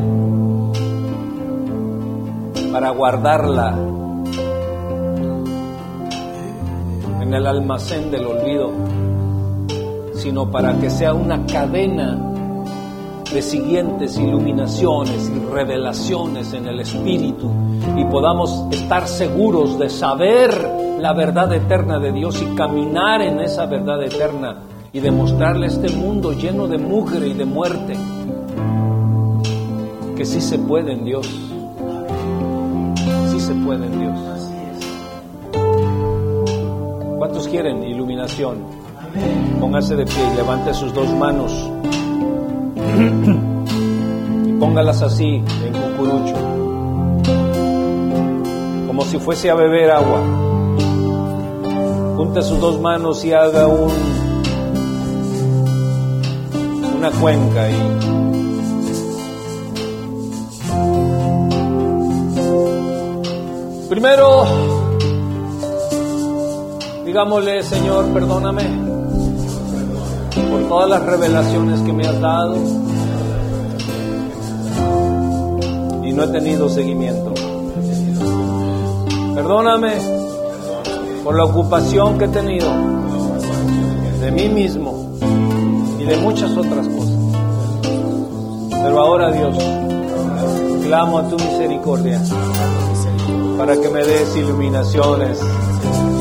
para guardarla en el almacén del olvido, sino para que sea una cadena de siguientes iluminaciones y revelaciones en el Espíritu y podamos estar seguros de saber la verdad eterna de Dios y caminar en esa verdad eterna y demostrarle a este mundo lleno de mugre y de muerte que sí se puede en Dios. Se Dios. ¿Cuántos quieren iluminación? Póngase de pie y levante sus dos manos y póngalas así en cucurucho, como si fuese a beber agua. Junte sus dos manos y haga un una cuenca y primero digámosle Señor perdóname por todas las revelaciones que me has dado y no he tenido seguimiento perdóname por la ocupación que he tenido de mí mismo y de muchas otras cosas. Pero ahora Dios, clamo a tu misericordia para que me des iluminaciones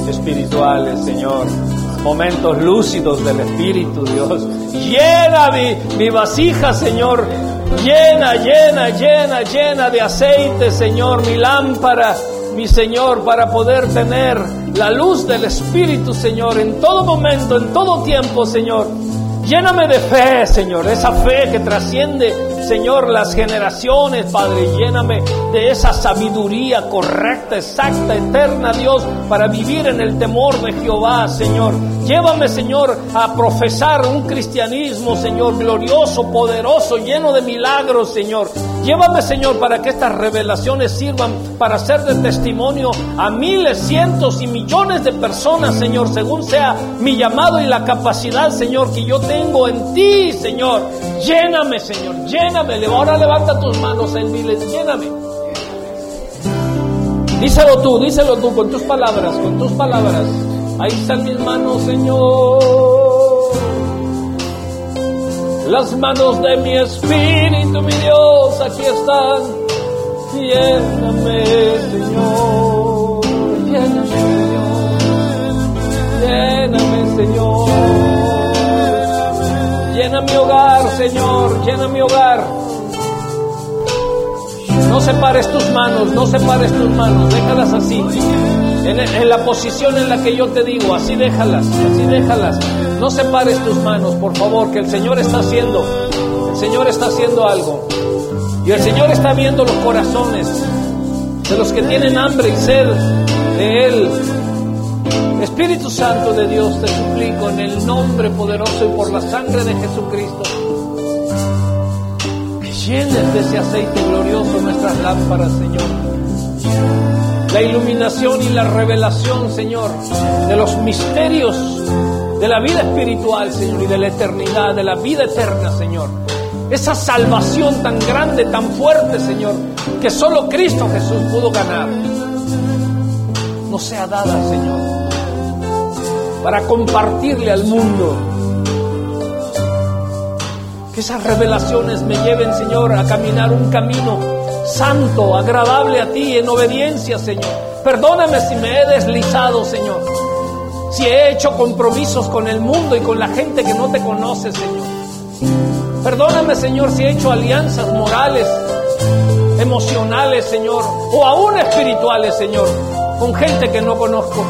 espirituales, Señor. Momentos lúcidos del Espíritu, Dios. Llena mi, mi vasija, Señor, Llena, llena, llena, llena de aceite, Señor, mi lámpara, mi Señor, para poder tener la luz del Espíritu, Señor, en todo momento, en todo tiempo, Señor. Lléname de fe, Señor, esa fe que trasciende, Señor, las generaciones, Padre. Lléname de esa sabiduría correcta, exacta, eterna, Dios, para vivir en el temor de Jehová, Señor. Llévame, Señor, a profesar un cristianismo, Señor, glorioso, poderoso, lleno de milagros, Señor. Llévame, Señor, para que estas revelaciones sirvan para ser de testimonio a miles, cientos y millones de personas, Señor, según sea mi llamado y la capacidad, Señor, que yo tengo en ti, Señor. Lléname, Señor, lléname. Ahora levanta tus manos en diles, lléname. Díselo tú, díselo tú con tus palabras, con tus palabras. Ahí están mis manos, Señor. Las manos de mi espíritu, mi Dios, aquí están. Lléname, Señor. Lléname, Señor. Lléname, Señor. Hogar, Señor. Llena mi hogar. No separes tus manos, no separes tus manos, déjalas así. En, en, la posición en la que yo te digo, así déjalas, así déjalas. No separes tus manos, por favor, que el Señor está haciendo, el Señor está haciendo algo. Y el Señor está viendo los corazones de los que tienen hambre y sed de Él. Espíritu Santo de Dios, te suplico en el nombre poderoso y por la sangre de Jesucristo llenes de ese aceite glorioso nuestras lámparas, Señor. La iluminación y la revelación, Señor, de los misterios de la vida espiritual, Señor, y de la eternidad, de la vida eterna, Señor. Esa salvación tan grande, tan fuerte, Señor, que solo Cristo Jesús pudo ganar, no sea dada, Señor, para compartirle al mundo que esas revelaciones me lleven, Señor, a caminar un camino santo, agradable a ti, en obediencia, Señor. Perdóname si me he deslizado, Señor. Si he hecho compromisos con el mundo y con la gente que no te conoce, Señor. Perdóname, Señor, si he hecho alianzas morales, emocionales, Señor, o aún espirituales, Señor, con gente que no conozco,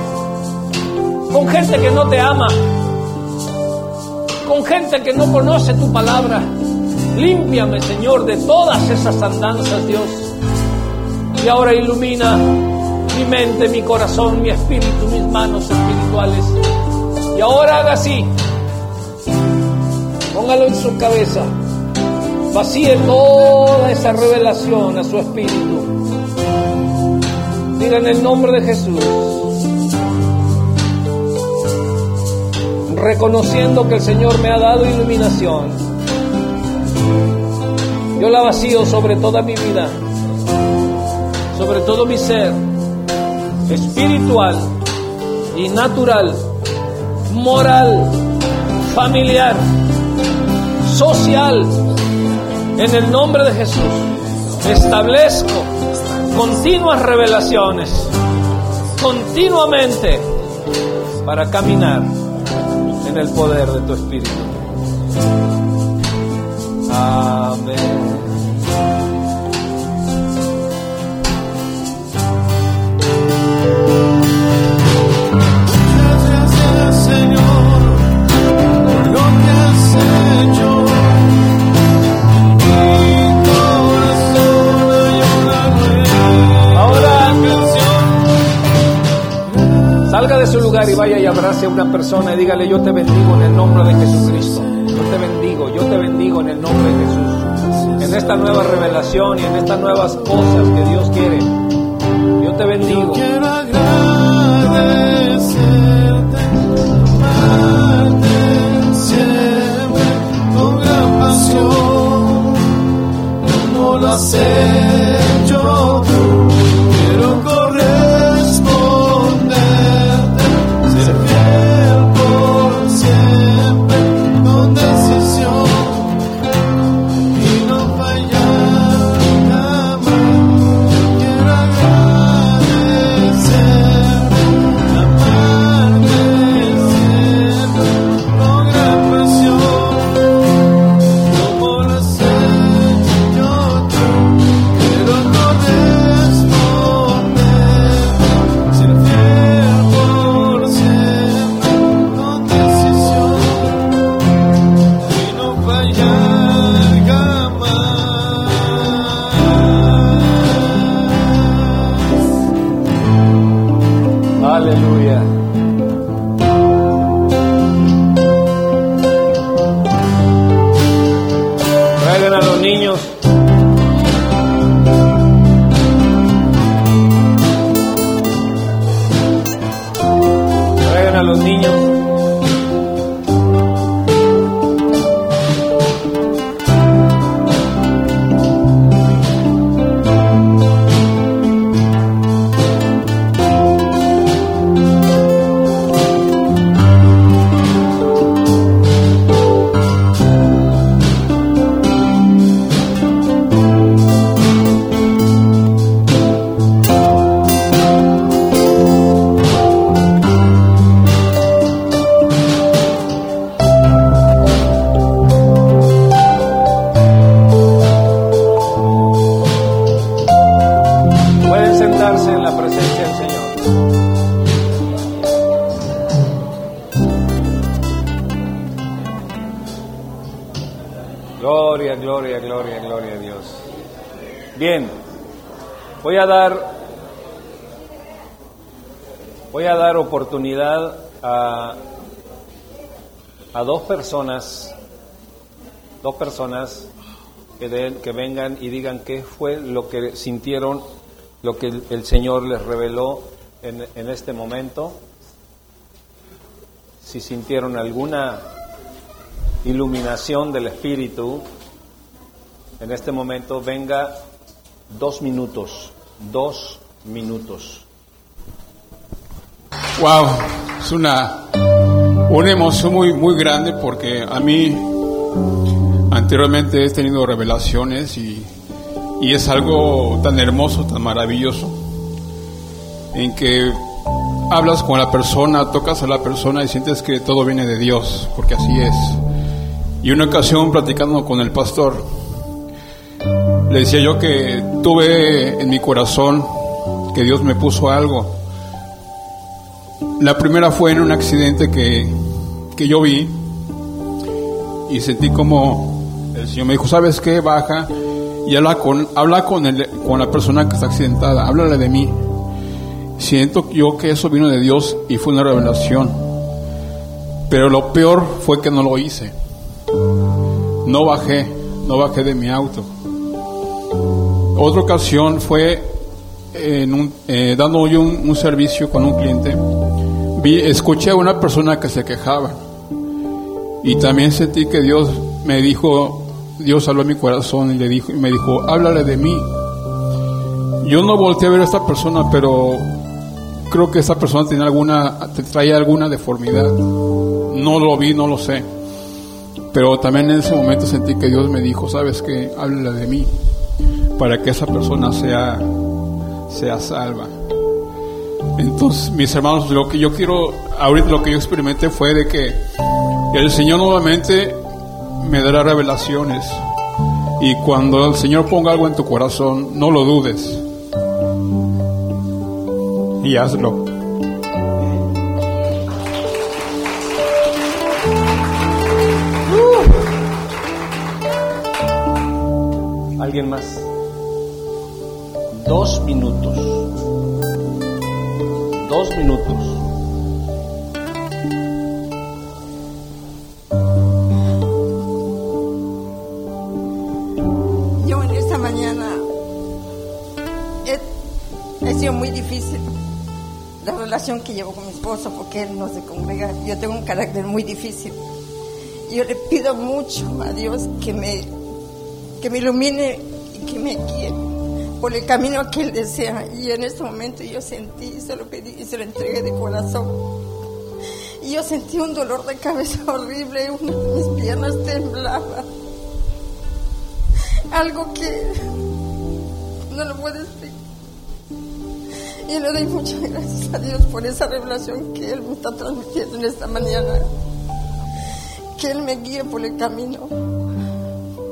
con gente que no te ama, con gente que no conoce tu palabra. Límpiame, Señor, de todas esas andanzas, Dios. Y ahora ilumina mi mente, mi corazón, mi espíritu, mis manos espirituales. Y ahora haga así. Póngalo en su cabeza. Vacíe toda esa revelación a su espíritu. Diga en el nombre de Jesús. Reconociendo que el Señor me ha dado iluminación. Yo la vacío sobre toda mi vida, sobre todo mi ser, espiritual y natural, moral, familiar, social. En el nombre de Jesús establezco continuas revelaciones, continuamente, para caminar en el poder de tu Espíritu. Amén. De su lugar y vaya y abrace a una persona y dígale, yo te bendigo en el nombre de Jesucristo. Yo te bendigo, yo te bendigo en el nombre de Jesús. En esta nueva revelación y en estas nuevas cosas que Dios quiere. Yo te bendigo. Personas, dos personas que, den- que vengan y digan qué fue lo que sintieron, lo que el, Señor les reveló en, en este momento, si sintieron alguna iluminación del Espíritu, en este momento venga dos minutos, dos minutos. Wow, es una, una emoción muy, muy grande porque a mí anteriormente he tenido revelaciones y, y es algo tan hermoso, tan maravilloso, en que hablas con la persona, tocas a la persona y sientes que todo viene de Dios, porque así es. Y una ocasión platicando con el pastor, le decía yo que tuve en mi corazón que Dios me puso algo. La primera fue en un accidente que, que yo vi y sentí como el Señor me dijo, ¿sabes qué? Baja y habla con, habla con, el, con la persona que está accidentada, háblale de mí. Siento yo que eso vino de Dios y fue una revelación. Pero lo peor fue que no lo hice. No bajé, no bajé de mi auto. Otra ocasión fue eh, dando yo un, un servicio con un cliente. Vi, escuché a una persona que se quejaba y también sentí que Dios me dijo, Dios habló a mi corazón y le dijo, y me dijo, háblale de mí. Yo no volteé a ver a esta persona, pero creo que esta persona tenía alguna, traía alguna deformidad. No lo vi, no lo sé. Pero también en ese momento sentí que Dios me dijo, sabes que háblale de mí, para que esa persona sea, sea salva. Entonces, mis hermanos, lo que yo quiero, ahorita lo que yo experimenté fue de que el Señor nuevamente me dará revelaciones. Y cuando el Señor ponga algo en tu corazón, no lo dudes. Y hazlo. ¿Alguien más? Dos minutos. Dos minutos. Yo en esta mañana he sido muy difícil la relación que llevo con mi esposo porque él no se congrega. Yo tengo un carácter muy difícil. Yo le pido mucho a Dios que me, que me ilumine y que me guíe por el camino que Él desea. Y en este momento yo sentí, se lo pedí y se lo entregué de corazón. Y yo sentí un dolor de cabeza horrible, una de mis piernas temblaba. Algo que no lo puedo explicar. Y le doy muchas gracias a Dios por esa revelación que Él me está transmitiendo en esta mañana. Que Él me guíe por el camino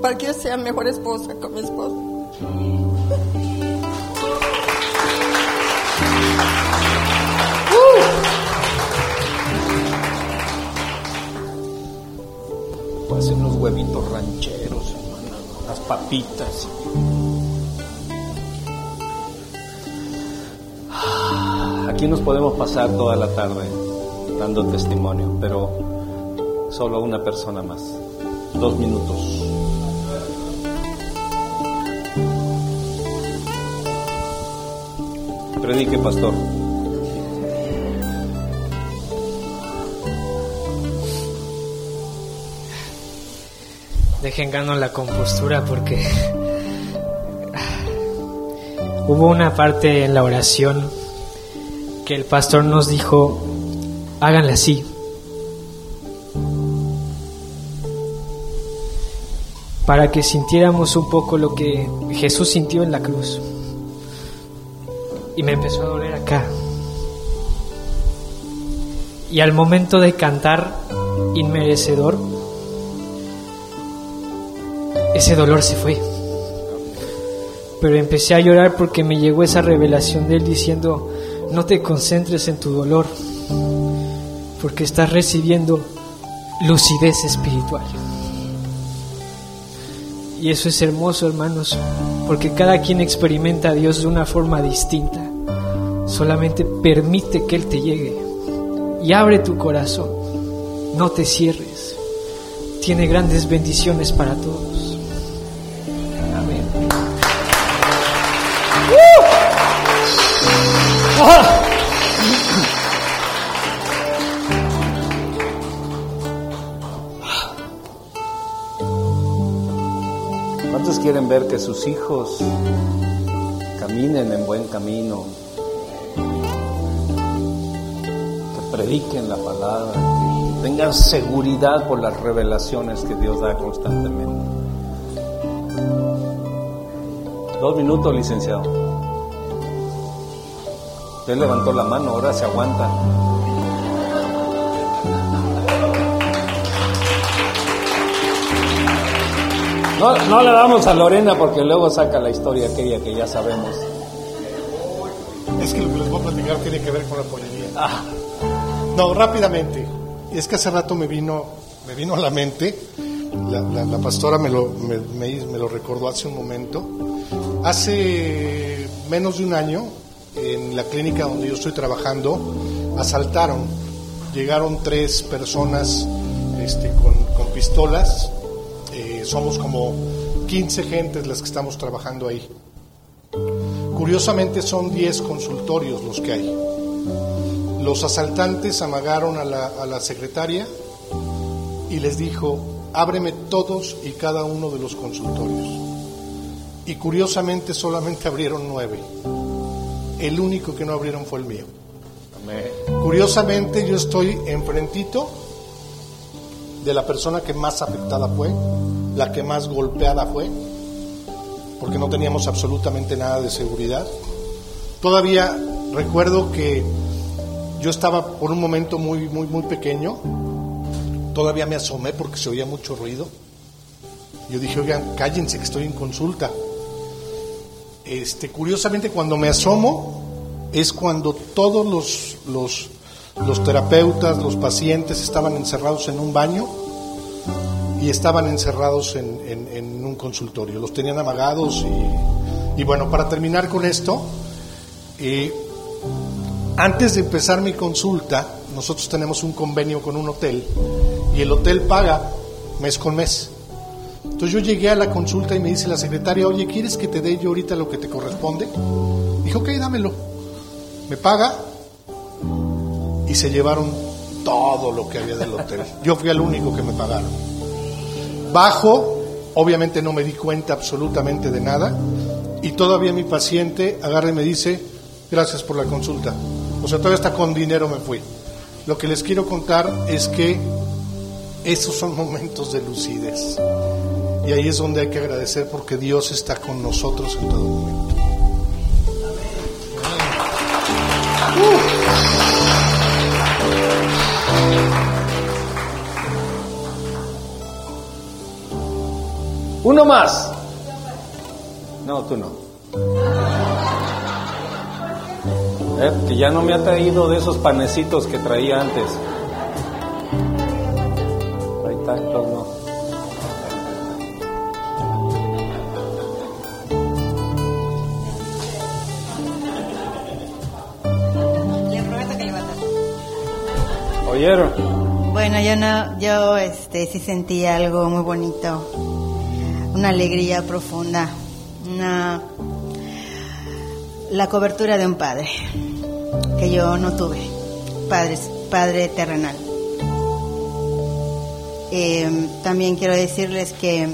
para que yo sea mejor esposa con mi esposo. papitas. Aquí nos podemos pasar toda la tarde dando testimonio, pero solo una persona más. Dos minutos. Predique, pastor. Dejen gano la compostura porque hubo una parte en la oración que el pastor nos dijo, háganla así. Para que sintiéramos un poco lo que Jesús sintió en la cruz. Y me empezó a doler acá. Y al momento de cantar inmerecedor, ese dolor se fue. Pero empecé a llorar porque me llegó esa revelación de él diciendo, no te concentres en tu dolor, porque estás recibiendo lucidez espiritual. Y eso es hermoso, hermanos, porque cada quien experimenta a Dios de una forma distinta. Solamente permite que Él te llegue y abre tu corazón. No te cierres. Tiene grandes bendiciones para todos. Ver que sus hijos caminen en buen camino? Que prediquen la palabra, que tengan seguridad por las revelaciones que Dios da constantemente. Dos minutos, licenciado. Usted levantó la mano, ahora se aguanta. No, no le damos a Lorena porque luego saca la historia aquella que ya sabemos. Es que lo que les voy a platicar tiene que ver con la pollería. Ah, No, rápidamente. Es que hace rato me vino, me vino a la mente, la, la- la pastora me lo, me, me- me lo recordó hace un momento. Hace menos de un año, en la clínica donde yo estoy trabajando, asaltaron. Llegaron tres personas este, con, con pistolas. Somos como 15 gentes las que estamos trabajando ahí. Curiosamente son 10 consultorios los que hay. Los asaltantes amagaron a la, a la secretaria y les dijo, ábreme todos y cada uno de los consultorios. Y curiosamente solamente abrieron nueve. El único que no abrieron fue el mío. amén. Curiosamente yo estoy enfrentito de la persona que más afectada fue, la que más golpeada fue, porque no teníamos absolutamente nada de seguridad. Todavía recuerdo que yo estaba por un momento muy, muy, muy pequeño, todavía me asomé porque se oía mucho ruido. Yo dije, oigan, cállense que estoy en consulta. Este, curiosamente, cuando me asomo, es cuando todos los, los, los terapeutas, los pacientes estaban encerrados en un baño y estaban encerrados en, en- un consultorio. Los tenían amagados y, y bueno, para terminar con esto, eh, antes de empezar mi consulta, nosotros tenemos un convenio con un hotel y el hotel paga mes con mes. Entonces yo llegué a la consulta y me dice la secretaria, oye, ¿quieres que te dé yo ahorita lo que te corresponde? Dijo, ok, dámelo. Me paga y se llevaron todo lo que había del hotel. Yo fui el único que me pagaron. Bajo, obviamente no me di cuenta absolutamente de nada y todavía mi paciente agarra y me dice, gracias por la consulta. O sea, todavía hasta con dinero me fui. Lo que les quiero contar es que esos son momentos de lucidez. Y ahí es donde hay que agradecer porque Dios está con nosotros en todo momento. Uno más. No, tú no. Eh, que ya no me ha traído de esos panecitos que traía antes. Ahí está, entonces no. Le prometo que. ¿Oyeron? Bueno, yo no, yo este sí sentí algo muy bonito, una alegría profunda, una la cobertura de un padre que yo no tuve, padre, padre terrenal. Eh, también quiero decirles que,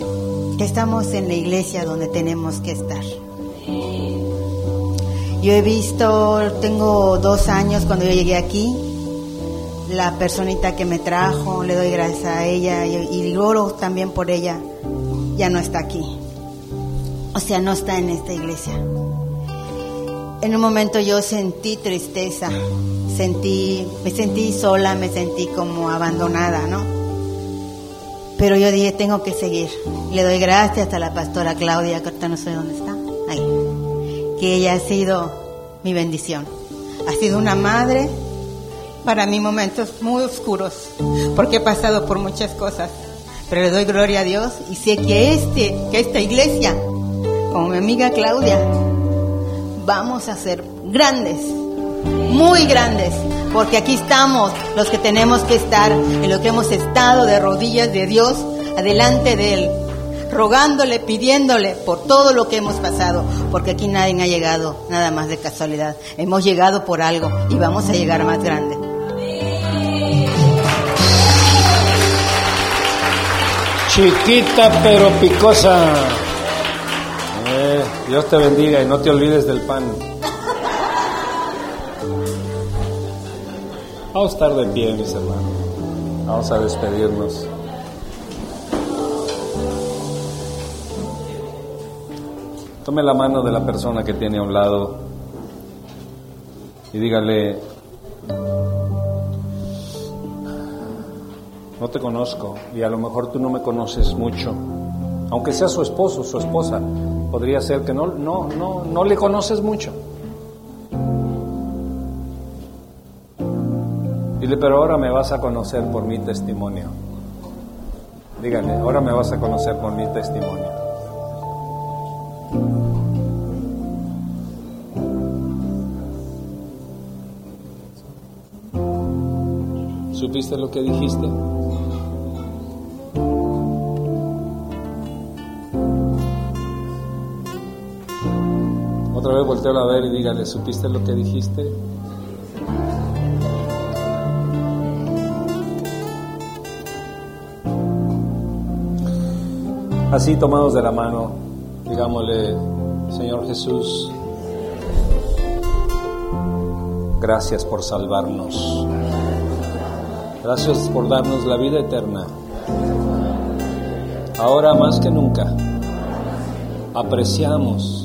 estamos en la iglesia donde tenemos que estar. Yo he visto, tengo dos años cuando yo llegué aquí, la personita que me trajo, le doy gracias a ella y, y también por ella, ya no está aquí. O sea, no está en esta iglesia. En un momento yo sentí tristeza, sentí, me sentí sola, me sentí como abandonada, ¿no? Pero yo dije, tengo que seguir. Le doy gracias a la pastora Claudia, que no sé dónde está, ahí, que ella ha sido mi bendición. Ha sido una madre para mí momentos muy oscuros, porque he pasado por muchas cosas. Pero le doy gloria a Dios y sé que este, que esta iglesia, como mi amiga Claudia, vamos a ser grandes, muy grandes, porque aquí estamos los que tenemos que estar, en lo que hemos estado de rodillas de Dios, adelante de Él, rogándole, pidiéndole por todo lo que hemos pasado, porque aquí nadie ha llegado nada más de casualidad, hemos llegado por algo y vamos a llegar más grande. Chiquita pero picosa. Dios te bendiga y no te olvides del pan. Vamos a estar de pie, mis hermanos. Vamos a despedirnos. Tome la mano de la persona que tiene a un lado y dígale, no te conozco y a lo mejor tú no me conoces mucho, aunque sea su esposo, su esposa, podría ser que no, no, no, no le conoces mucho. Dile, pero ahora me vas a conocer por mi testimonio. Dígale, ahora me vas a conocer por mi testimonio. ¿Supiste lo que dijiste? Otra vez a ver y dígale, ¿supiste lo que dijiste? Así tomados de la mano, digámosle, Señor Jesús, gracias por salvarnos. Gracias por darnos la vida eterna. Ahora más que nunca apreciamos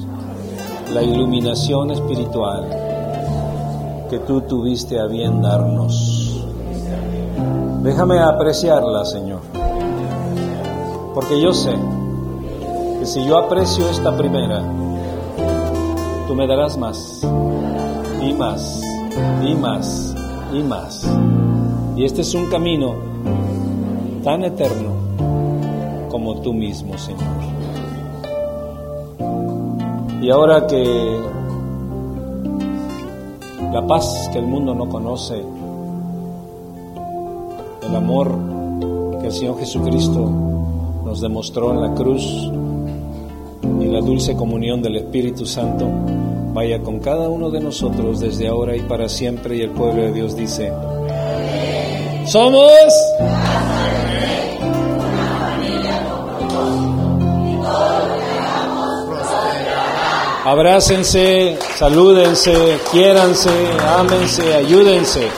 la iluminación espiritual que tú tuviste a bien darnos. Déjame apreciarla, Señor, porque yo sé que si yo aprecio esta primera, tú me darás más y más y más y más. Y este es un camino tan eterno como tú mismo, Señor. Y ahora que la paz que el mundo no conoce, el amor que el Señor Jesucristo nos demostró en la cruz y la dulce comunión del Espíritu Santo, vaya con cada uno de nosotros desde ahora y para siempre. Y el pueblo de Dios dice, somos Abrácense, salúdense, quiéranse, ámense, ayúdense.